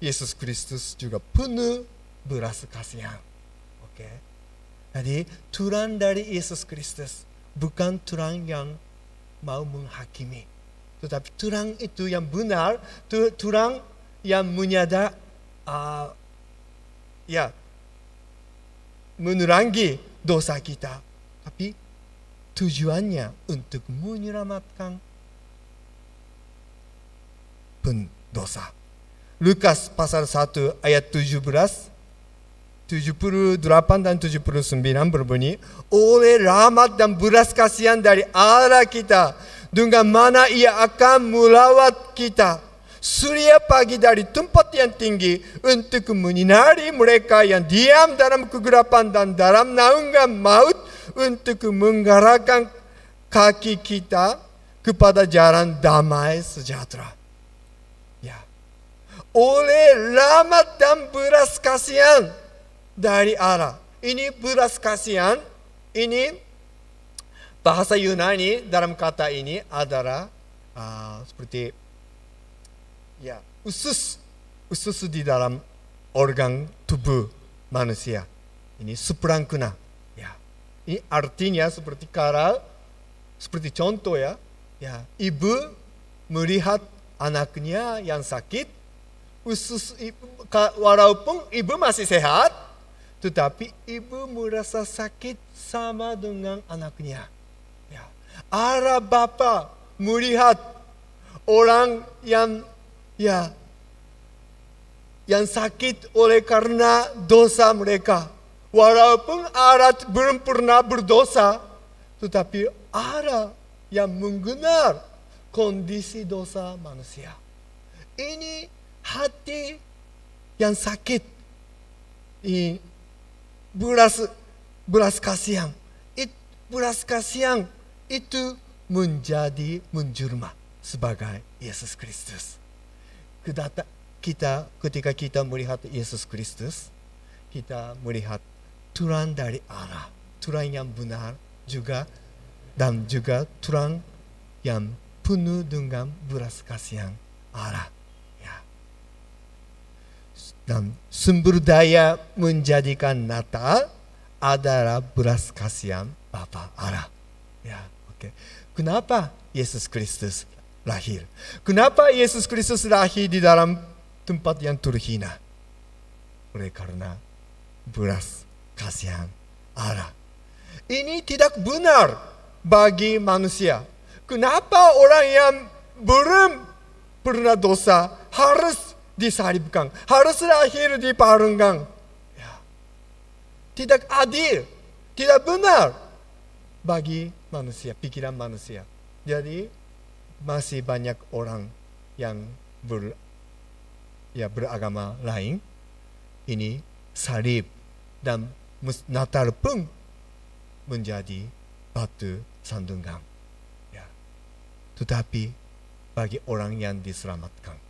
Yesus Kristus juga penuh beras kasihan. Oke. Okay? Jadi Tuhan dari Yesus Kristus bukan Tuhan yang mau menghakimi. Tetapi Tuhan itu yang benar, Tuhan yang menyadar uh, ya menerangi dosa kita. Tujuannya untuk menyelamatkan pendosa. Lukas pasal 1 ayat 17 78 dan 79 berbunyi, oleh rahmat dan belas kasihan dari Allah kita, dengan mana ia akan melawat kita. Surya pagi dari tempat yang tinggi untuk menyinari mereka yang diam dalam kegelapan dan dalam naungan maut untuk menggerakkan kaki kita kepada jalan damai sejahtera. Ya. Oleh rahmat dan belas kasihan dari Allah. Ini belas kasihan, ini bahasa Yunani dalam kata ini adalah uh, seperti ya usus usus di dalam organ tubuh manusia. Ini suprankuna. Ini artinya seperti kara, seperti contoh ya. Ya, ibu melihat anaknya yang sakit, usus ibu, walaupun ibu masih sehat, tetapi ibu merasa sakit sama dengan anaknya. Ya. Arah bapa melihat orang yang ya yang sakit oleh karena dosa mereka. Walaupun Arat belum pernah berdosa, tetapi ada yang mengenal kondisi dosa manusia. Ini hati yang sakit. Ini beras beras kasihan. It, beras kasihan itu menjadi menjelma sebagai Yesus Kristus kita ketika kita melihat Yesus Kristus, kita melihat Tuhan dari Allah, Tuhan yang benar juga dan juga Tuhan yang penuh dengan belas kasihan Allah. Ya. Dan sumber daya menjadikan Natal adalah belas kasihan Bapa Allah. Ya. Okay. Kenapa Yesus Kristus lahir. Kenapa Yesus Kristus lahir di dalam tempat yang terhina? Oleh karena beras kasihan Allah. Ini tidak benar bagi manusia. Kenapa orang yang belum pernah dosa harus disalibkan, harus lahir di parunggang? Ya. Tidak adil, tidak benar bagi manusia, pikiran manusia. Jadi masih banyak orang yang ber, ya, beragama lain ini salib dan Natal pun menjadi batu sandungan. Ya. Tetapi bagi orang yang diselamatkan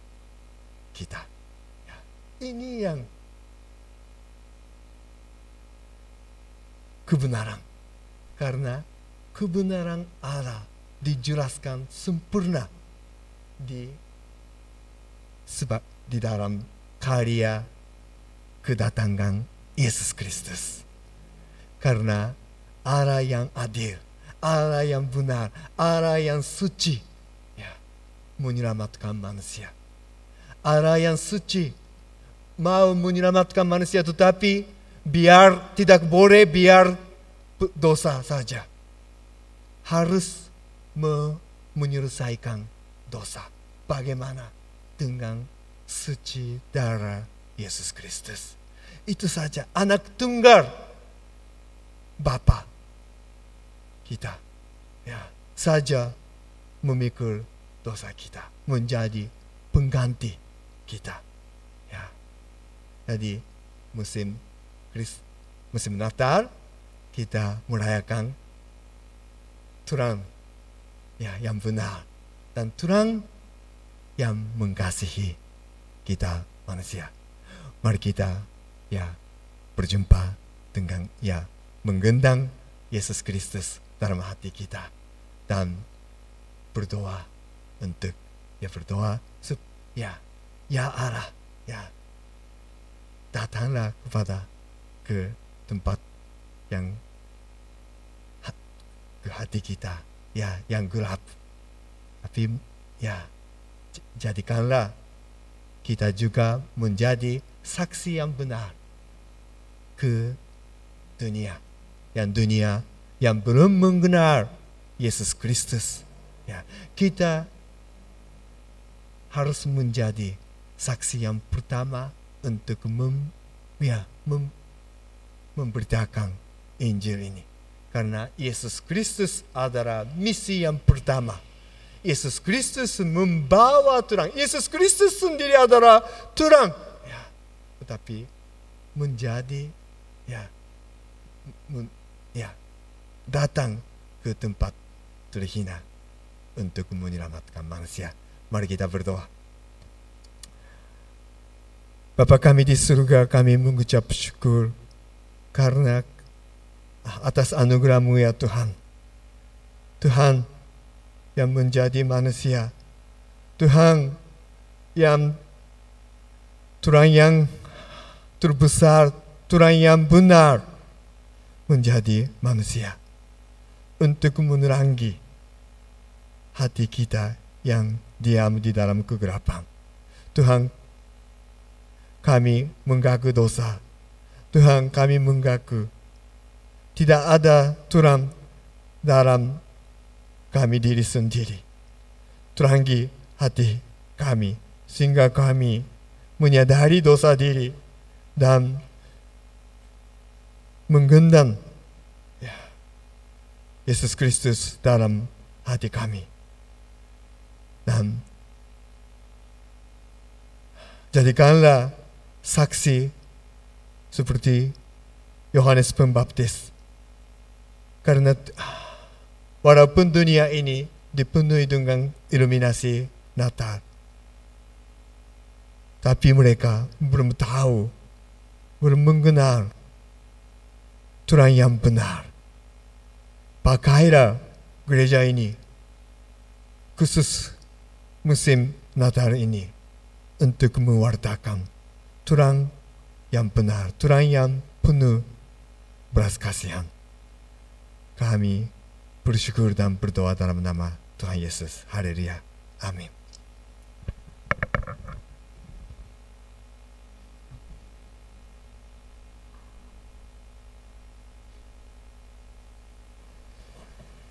kita, ya. ini yang kebenaran karena kebenaran Allah dijelaskan sempurna di sebab di dalam karya kedatangan Yesus Kristus. Karena Allah yang adil, Allah yang benar, Allah yang suci ya, menyelamatkan manusia. Allah yang suci mau menyelamatkan manusia tetapi biar tidak boleh biar dosa saja. Harus menyelesaikan dosa. Bagaimana dengan suci darah Yesus Kristus. Itu saja anak tunggal Bapa kita. Ya, saja memikul dosa kita menjadi pengganti kita. Ya. Jadi musim musim Natal kita merayakan Tuhan ya yang benar dan Tuhan yang mengasihi kita manusia. Mari kita ya berjumpa dengan ya menggendang Yesus Kristus dalam hati kita. Dan berdoa untuk ya berdoa sup ya ya Allah ya. Datanglah kepada ke tempat yang ke hati kita ya yang gelap. Tapi ya jadikanlah kita juga menjadi saksi yang benar ke dunia. Yang dunia yang belum mengenal Yesus Kristus. Ya, kita harus menjadi saksi yang pertama untuk mem, ya, mem, memberitakan Injil ini. Karena Yesus Kristus adalah misi yang pertama. Yesus Kristus membawa terang. Yesus Kristus sendiri adalah terang. Ya, tetapi menjadi ya, ya datang ke tempat terhina untuk menyelamatkan manusia. Mari kita berdoa. Bapa kami di surga, kami mengucap syukur karena atas anugerahmu ya Tuhan. Tuhan yang menjadi manusia. Tuhan yang Tuhan yang terbesar, Tuhan yang benar menjadi manusia untuk menerangi hati kita yang diam di dalam kegelapan. Tuhan, kami mengaku dosa. Tuhan, kami mengaku tidak ada Tuhan dalam kami diri sendiri. Terangi hati kami sehingga kami menyadari dosa diri dan menggendam ya, Yesus Kristus dalam hati kami. Dan jadikanlah saksi seperti Yohanes Pembaptis karena walaupun dunia ini dipenuhi dengan iluminasi Natal, tapi mereka belum tahu, belum mengenal Tuhan yang benar. Pakailah gereja ini khusus musim Natal ini untuk mewartakan Tuhan yang benar, Tuhan yang penuh belas kasihan. Kami bersyukur dan berdoa dalam nama Tuhan Yesus. Haleluya. Amin.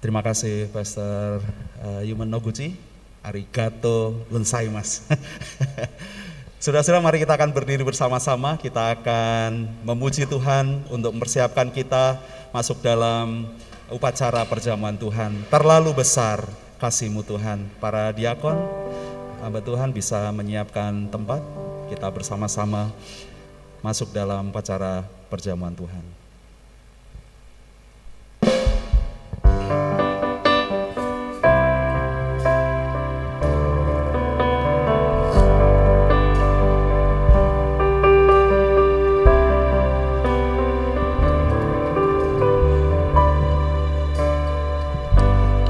Terima kasih Pastor uh, Yuman Noguchi. Arigato mas. Saudara-saudara mari kita akan berdiri bersama-sama. Kita akan memuji Tuhan untuk mempersiapkan kita masuk dalam upacara perjamuan Tuhan. Terlalu besar kasihmu Tuhan. Para diakon, hamba Tuhan bisa menyiapkan tempat. Kita bersama-sama masuk dalam upacara perjamuan Tuhan.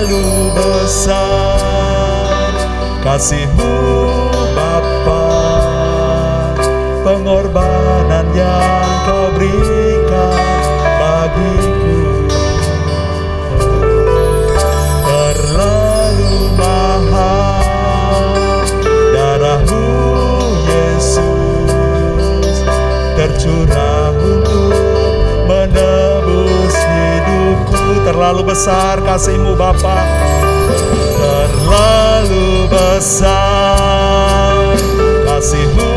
Terlalu besar Kasihmu terlalu besar kasihmu Bapa. Terlalu besar kasihmu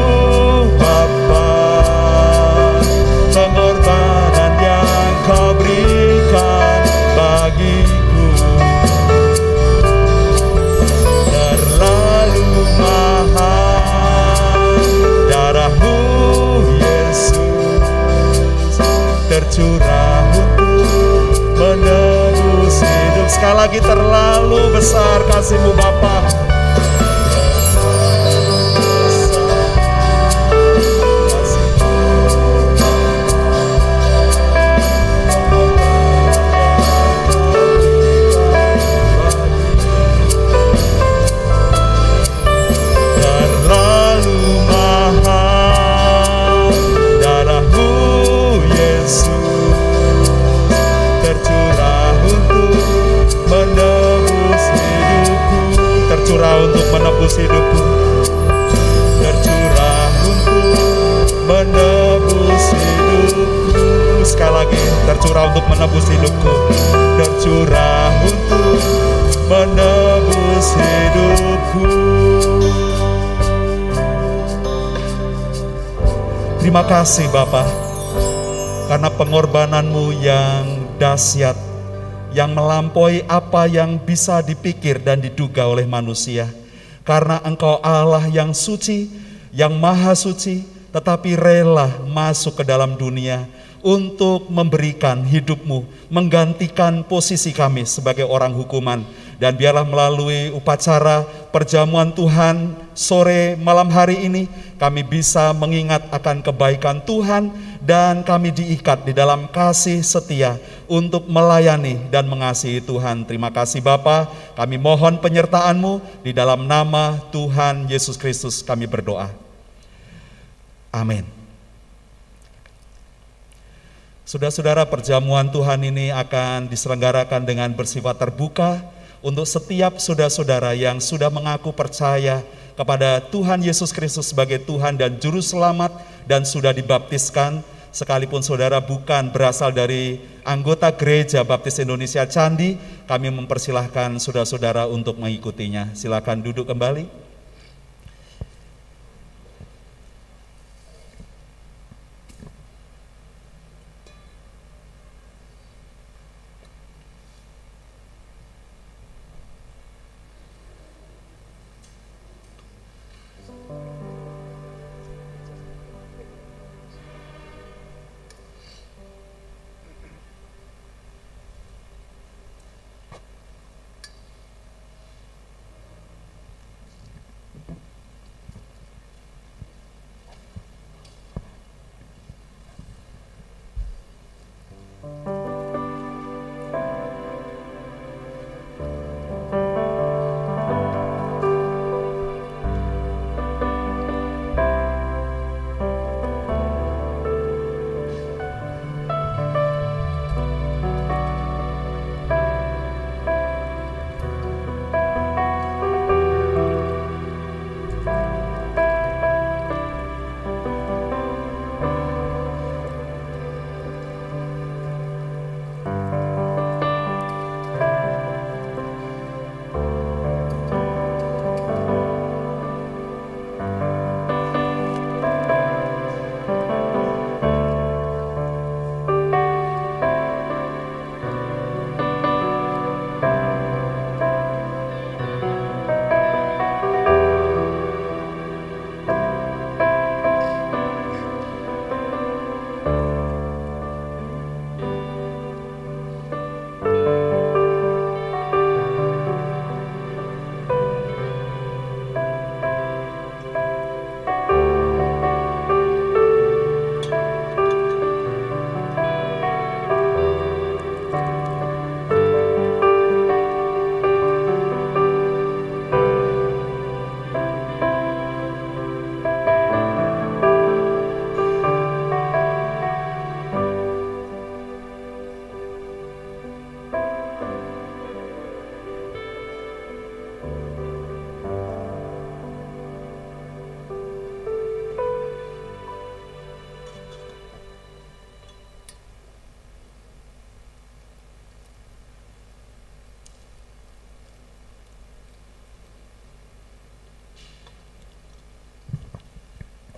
lagi terlalu besar kasihmu bapak. menebus hidupku. Tercurah untuk menebus hidupku. Sekali lagi tercurah untuk menebus hidupku. Tercurah untuk menebus hidupku. Terima kasih Bapak karena pengorbananmu yang dahsyat yang melampaui apa yang bisa dipikir dan diduga oleh manusia. Karena engkau Allah yang suci, yang maha suci, tetapi rela masuk ke dalam dunia untuk memberikan hidupmu, menggantikan posisi kami sebagai orang hukuman. Dan biarlah melalui upacara perjamuan Tuhan sore malam hari ini, kami bisa mengingat akan kebaikan Tuhan dan kami diikat di dalam kasih setia untuk melayani dan mengasihi Tuhan. Terima kasih Bapa, kami mohon penyertaan-Mu di dalam nama Tuhan Yesus Kristus kami berdoa. Amin. Saudara-saudara, perjamuan Tuhan ini akan diselenggarakan dengan bersifat terbuka untuk setiap saudara-saudara yang sudah mengaku percaya kepada Tuhan Yesus Kristus sebagai Tuhan dan Juru Selamat dan sudah dibaptiskan sekalipun saudara bukan berasal dari anggota Gereja Baptis Indonesia Candi, kami mempersilahkan saudara-saudara untuk mengikutinya. Silakan duduk kembali.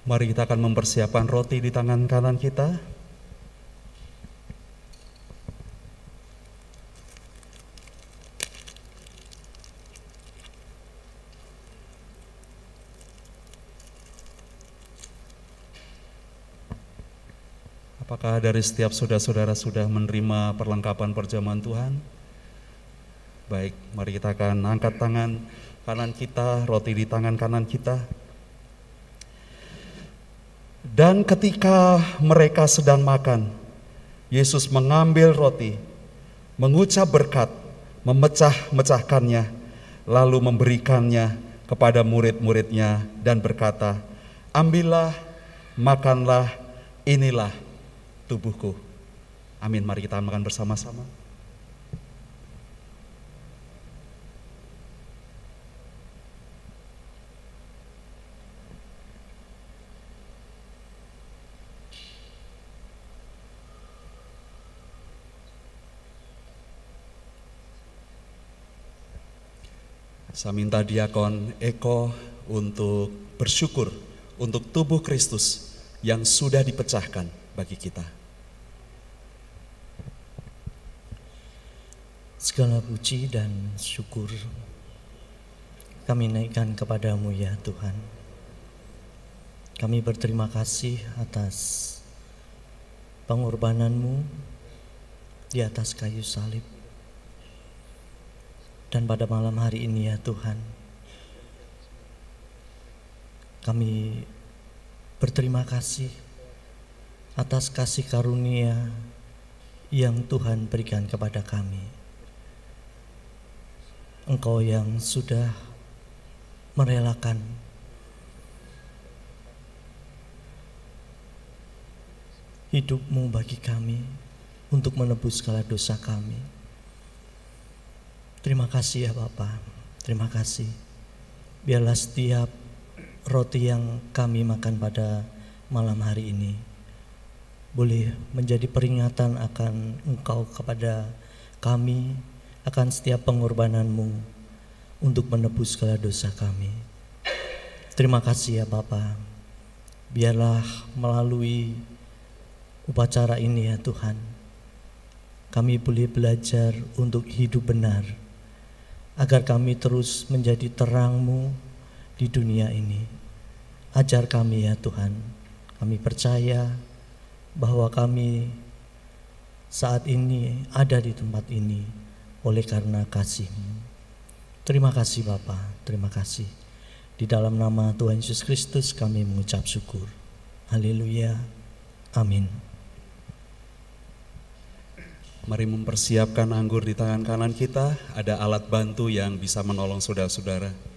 Mari kita akan mempersiapkan roti di tangan kanan kita. Apakah dari setiap saudara-saudara sudah menerima perlengkapan perjamuan Tuhan? Baik, mari kita akan angkat tangan kanan kita, roti di tangan kanan kita. Dan ketika mereka sedang makan, Yesus mengambil roti, mengucap berkat, memecah-mecahkannya, lalu memberikannya kepada murid-muridnya dan berkata, Ambillah, makanlah, inilah tubuhku. Amin, mari kita makan bersama-sama. Saya minta diakon Eko untuk bersyukur untuk tubuh Kristus yang sudah dipecahkan bagi kita. Segala puji dan syukur kami naikkan kepadamu ya Tuhan. Kami berterima kasih atas pengorbananmu di atas kayu salib. Dan pada malam hari ini ya Tuhan, kami berterima kasih atas kasih karunia yang Tuhan berikan kepada kami. Engkau yang sudah merelakan hidupmu bagi kami untuk menebus segala dosa kami. Terima kasih ya Bapak, terima kasih. Biarlah setiap roti yang kami makan pada malam hari ini boleh menjadi peringatan akan Engkau kepada kami akan setiap pengorbananmu untuk menebus segala dosa kami. Terima kasih ya Bapa. Biarlah melalui upacara ini ya Tuhan, kami boleh belajar untuk hidup benar, agar kami terus menjadi terangmu di dunia ini. Ajar kami ya Tuhan, kami percaya bahwa kami saat ini ada di tempat ini oleh karena kasih-Mu. Terima kasih Bapa, terima kasih. Di dalam nama Tuhan Yesus Kristus kami mengucap syukur. Haleluya. Amin. Mari mempersiapkan anggur di tangan kanan kita, ada alat bantu yang bisa menolong saudara-saudara.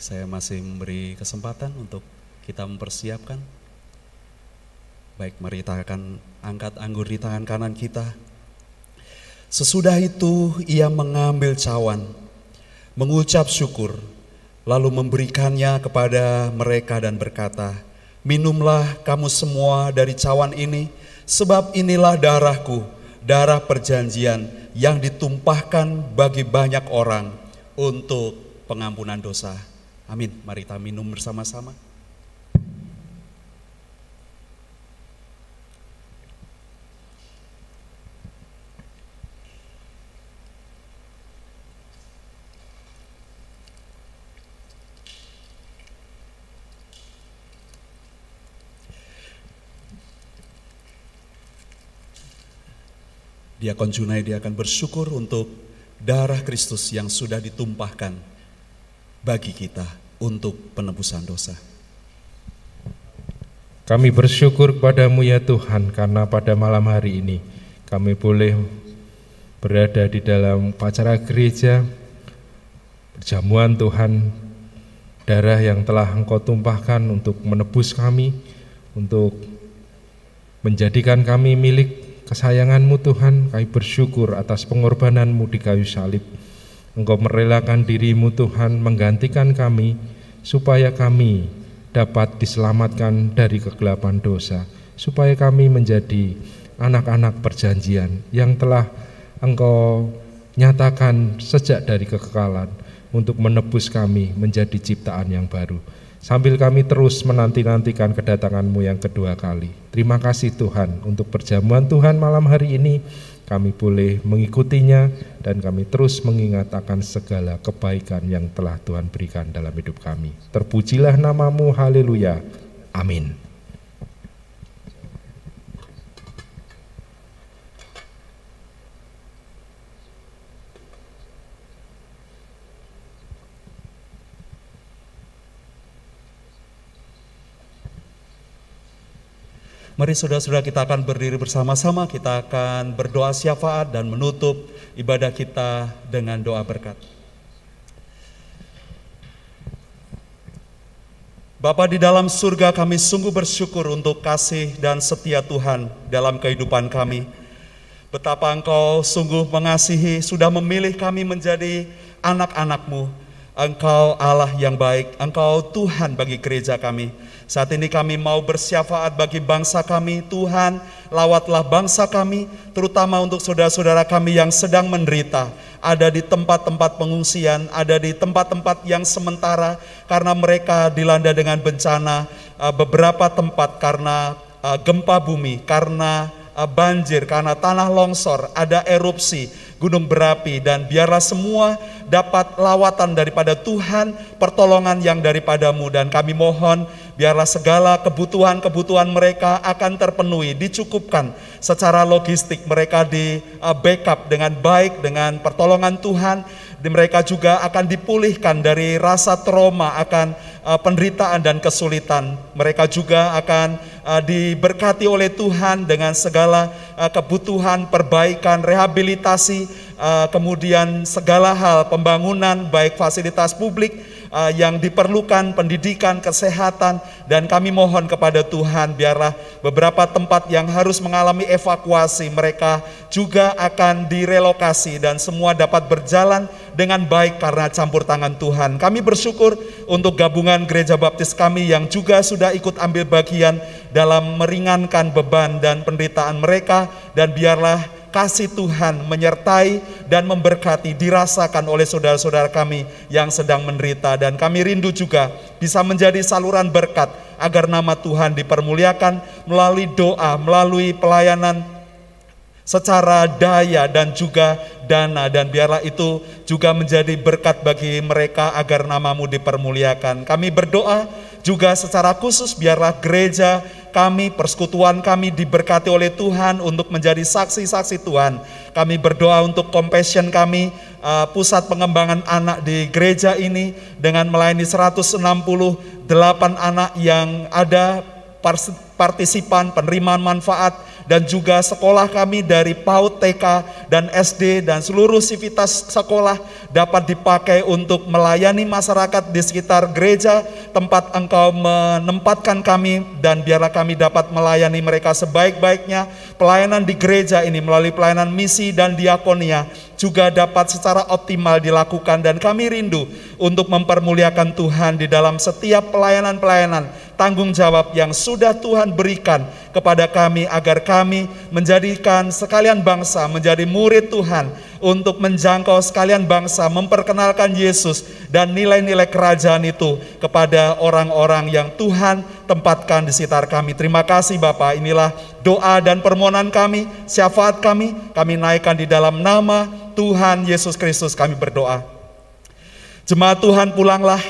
Saya masih memberi kesempatan untuk kita mempersiapkan. Baik, mari kita akan angkat anggur di tangan kanan kita. Sesudah itu ia mengambil cawan, mengucap syukur, lalu memberikannya kepada mereka dan berkata, Minumlah kamu semua dari cawan ini, sebab inilah darahku, darah perjanjian yang ditumpahkan bagi banyak orang untuk pengampunan dosa. Amin. Mari kita minum bersama-sama. Diakon Junaidi akan bersyukur untuk darah Kristus yang sudah ditumpahkan bagi kita untuk penebusan dosa. Kami bersyukur kepadamu ya Tuhan karena pada malam hari ini kami boleh berada di dalam upacara gereja perjamuan Tuhan darah yang telah engkau tumpahkan untuk menebus kami untuk menjadikan kami milik kesayanganmu Tuhan kami bersyukur atas pengorbananmu di kayu salib Engkau merelakan dirimu Tuhan menggantikan kami supaya kami dapat diselamatkan dari kegelapan dosa, supaya kami menjadi anak-anak perjanjian yang telah Engkau nyatakan sejak dari kekekalan untuk menebus kami menjadi ciptaan yang baru. Sambil kami terus menanti-nantikan kedatanganmu yang kedua kali. Terima kasih Tuhan untuk perjamuan Tuhan malam hari ini kami boleh mengikutinya dan kami terus mengingat akan segala kebaikan yang telah Tuhan berikan dalam hidup kami. Terpujilah namamu, haleluya. Amin. Mari saudara-saudara kita akan berdiri bersama-sama, kita akan berdoa syafaat dan menutup ibadah kita dengan doa berkat. Bapa di dalam surga kami sungguh bersyukur untuk kasih dan setia Tuhan dalam kehidupan kami. Betapa Engkau sungguh mengasihi, sudah memilih kami menjadi anak-anakmu. Engkau Allah yang baik, Engkau Tuhan bagi gereja kami. Saat ini kami mau bersyafaat bagi bangsa kami, Tuhan lawatlah bangsa kami, terutama untuk saudara-saudara kami yang sedang menderita, ada di tempat-tempat pengungsian, ada di tempat-tempat yang sementara, karena mereka dilanda dengan bencana, eh, beberapa tempat karena eh, gempa bumi, karena eh, banjir, karena tanah longsor, ada erupsi, gunung berapi, dan biarlah semua dapat lawatan daripada Tuhan, pertolongan yang daripadamu, dan kami mohon biarlah segala kebutuhan-kebutuhan mereka akan terpenuhi, dicukupkan secara logistik, mereka di uh, backup dengan baik, dengan pertolongan Tuhan, mereka juga akan dipulihkan dari rasa trauma akan uh, penderitaan dan kesulitan. Mereka juga akan uh, diberkati oleh Tuhan dengan segala kebutuhan, perbaikan, rehabilitasi, kemudian segala hal pembangunan baik fasilitas publik uh, yang diperlukan, pendidikan, kesehatan, dan kami mohon kepada Tuhan biarlah beberapa tempat yang harus mengalami evakuasi mereka juga akan direlokasi dan semua dapat berjalan dengan baik karena campur tangan Tuhan. Kami bersyukur untuk gabungan gereja baptis kami yang juga sudah ikut ambil bagian dalam meringankan beban dan penderitaan mereka dan biarlah kasih Tuhan menyertai dan memberkati dirasakan oleh saudara-saudara kami yang sedang menderita dan kami rindu juga bisa menjadi saluran berkat agar nama Tuhan dipermuliakan melalui doa, melalui pelayanan secara daya dan juga dana dan biarlah itu juga menjadi berkat bagi mereka agar namamu dipermuliakan. Kami berdoa juga secara khusus biarlah gereja kami, persekutuan kami diberkati oleh Tuhan untuk menjadi saksi-saksi Tuhan. Kami berdoa untuk compassion kami, uh, pusat pengembangan anak di gereja ini dengan melayani 168 anak yang ada partisipan penerimaan manfaat dan juga sekolah kami dari PAUD, TK, dan SD dan seluruh sivitas sekolah dapat dipakai untuk melayani masyarakat di sekitar gereja tempat engkau menempatkan kami dan biarlah kami dapat melayani mereka sebaik-baiknya. Pelayanan di gereja ini melalui pelayanan misi dan diakonia juga dapat secara optimal dilakukan dan kami rindu untuk mempermuliakan Tuhan di dalam setiap pelayanan-pelayanan tanggung jawab yang sudah Tuhan berikan kepada kami agar kami menjadikan sekalian bangsa menjadi murid Tuhan untuk menjangkau sekalian bangsa, memperkenalkan Yesus dan nilai-nilai kerajaan itu kepada orang-orang yang Tuhan tempatkan di sekitar kami. Terima kasih Bapak, inilah doa dan permohonan kami, syafaat kami, kami naikkan di dalam nama Tuhan Yesus Kristus kami berdoa. Jemaat Tuhan pulanglah,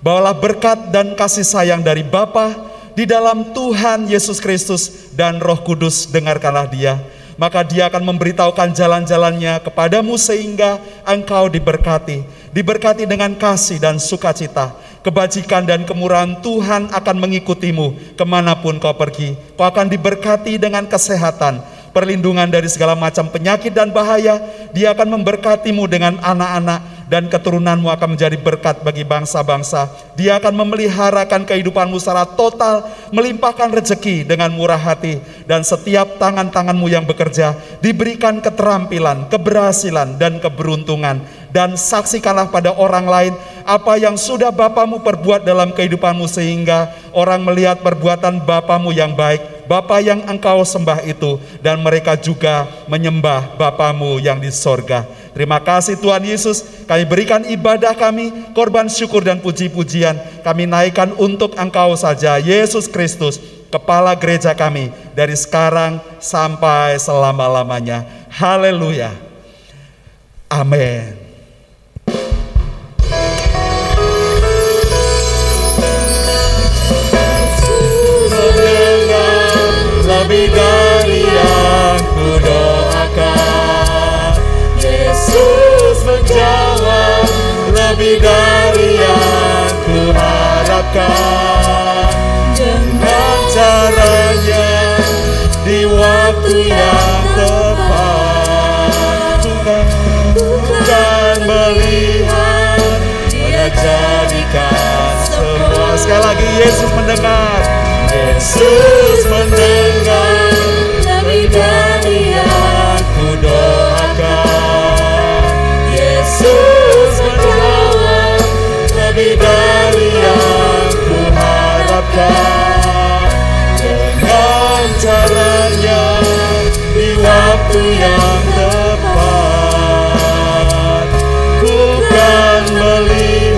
bawalah berkat dan kasih sayang dari Bapa di dalam Tuhan Yesus Kristus dan Roh Kudus dengarkanlah dia maka dia akan memberitahukan jalan-jalannya kepadamu sehingga engkau diberkati. Diberkati dengan kasih dan sukacita. Kebajikan dan kemurahan Tuhan akan mengikutimu ke mana pun kau pergi. Kau akan diberkati dengan kesehatan, perlindungan dari segala macam penyakit dan bahaya. Dia akan memberkatimu dengan anak-anak dan keturunanmu akan menjadi berkat bagi bangsa-bangsa. Dia akan memeliharakan kehidupanmu secara total, melimpahkan rezeki dengan murah hati, dan setiap tangan-tanganmu yang bekerja diberikan keterampilan, keberhasilan, dan keberuntungan. Dan saksikanlah pada orang lain apa yang sudah Bapamu perbuat dalam kehidupanmu sehingga orang melihat perbuatan Bapamu yang baik, Bapa yang engkau sembah itu, dan mereka juga menyembah Bapamu yang di sorga. Terima kasih Tuhan Yesus, kami berikan ibadah kami, korban syukur dan puji-pujian, kami naikkan untuk Engkau saja, Yesus Kristus, Kepala gereja kami, dari sekarang sampai selama-lamanya. Haleluya. Amin. lebih dari yang dari yang kuharapkan. Dengan caranya di waktu yang tepat. Bukan melihat menjadikan semua. Sekali lagi Yesus mendengar. Yesus mendengar lebih dari yang ku harapkan. Dengan caranya di waktu yang tepat. Ku kan melihat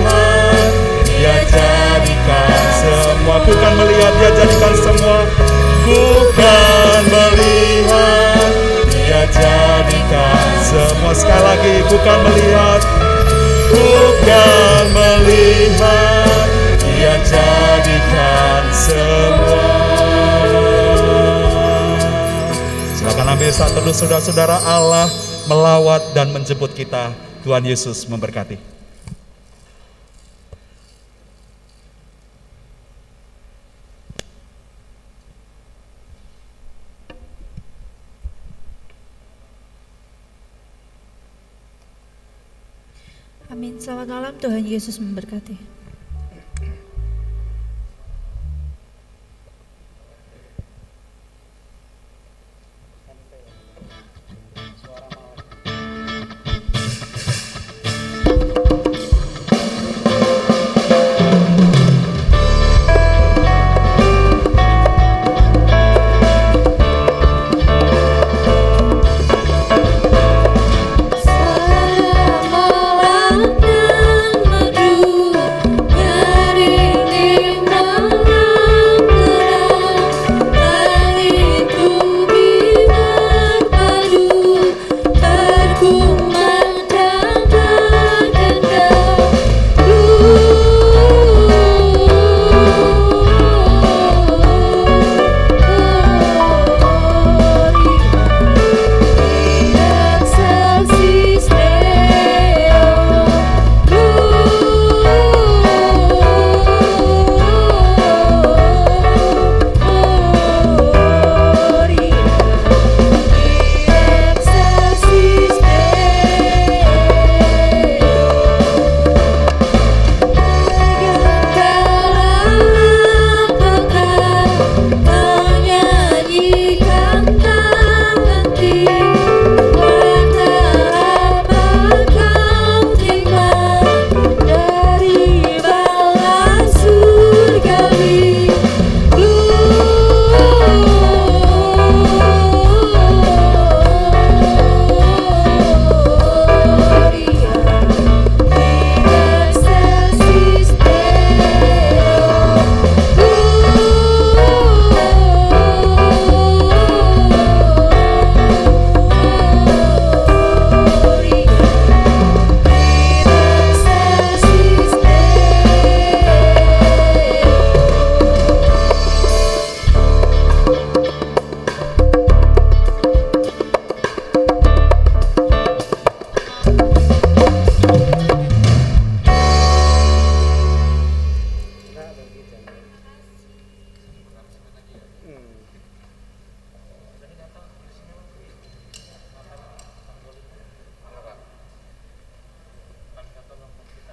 dia jadikan semua. Ku kan melihat dia jadikan semua. Ku kan melihat dia jadikan semua. Sekali lagi ku kan melihat. Ku kan melihat dia jadikan semua. Silakan ambil saat teduh saudara-saudara Allah melawat dan menjemput kita. Tuhan Yesus memberkati. Amin. Selamat malam, Tuhan Yesus memberkati.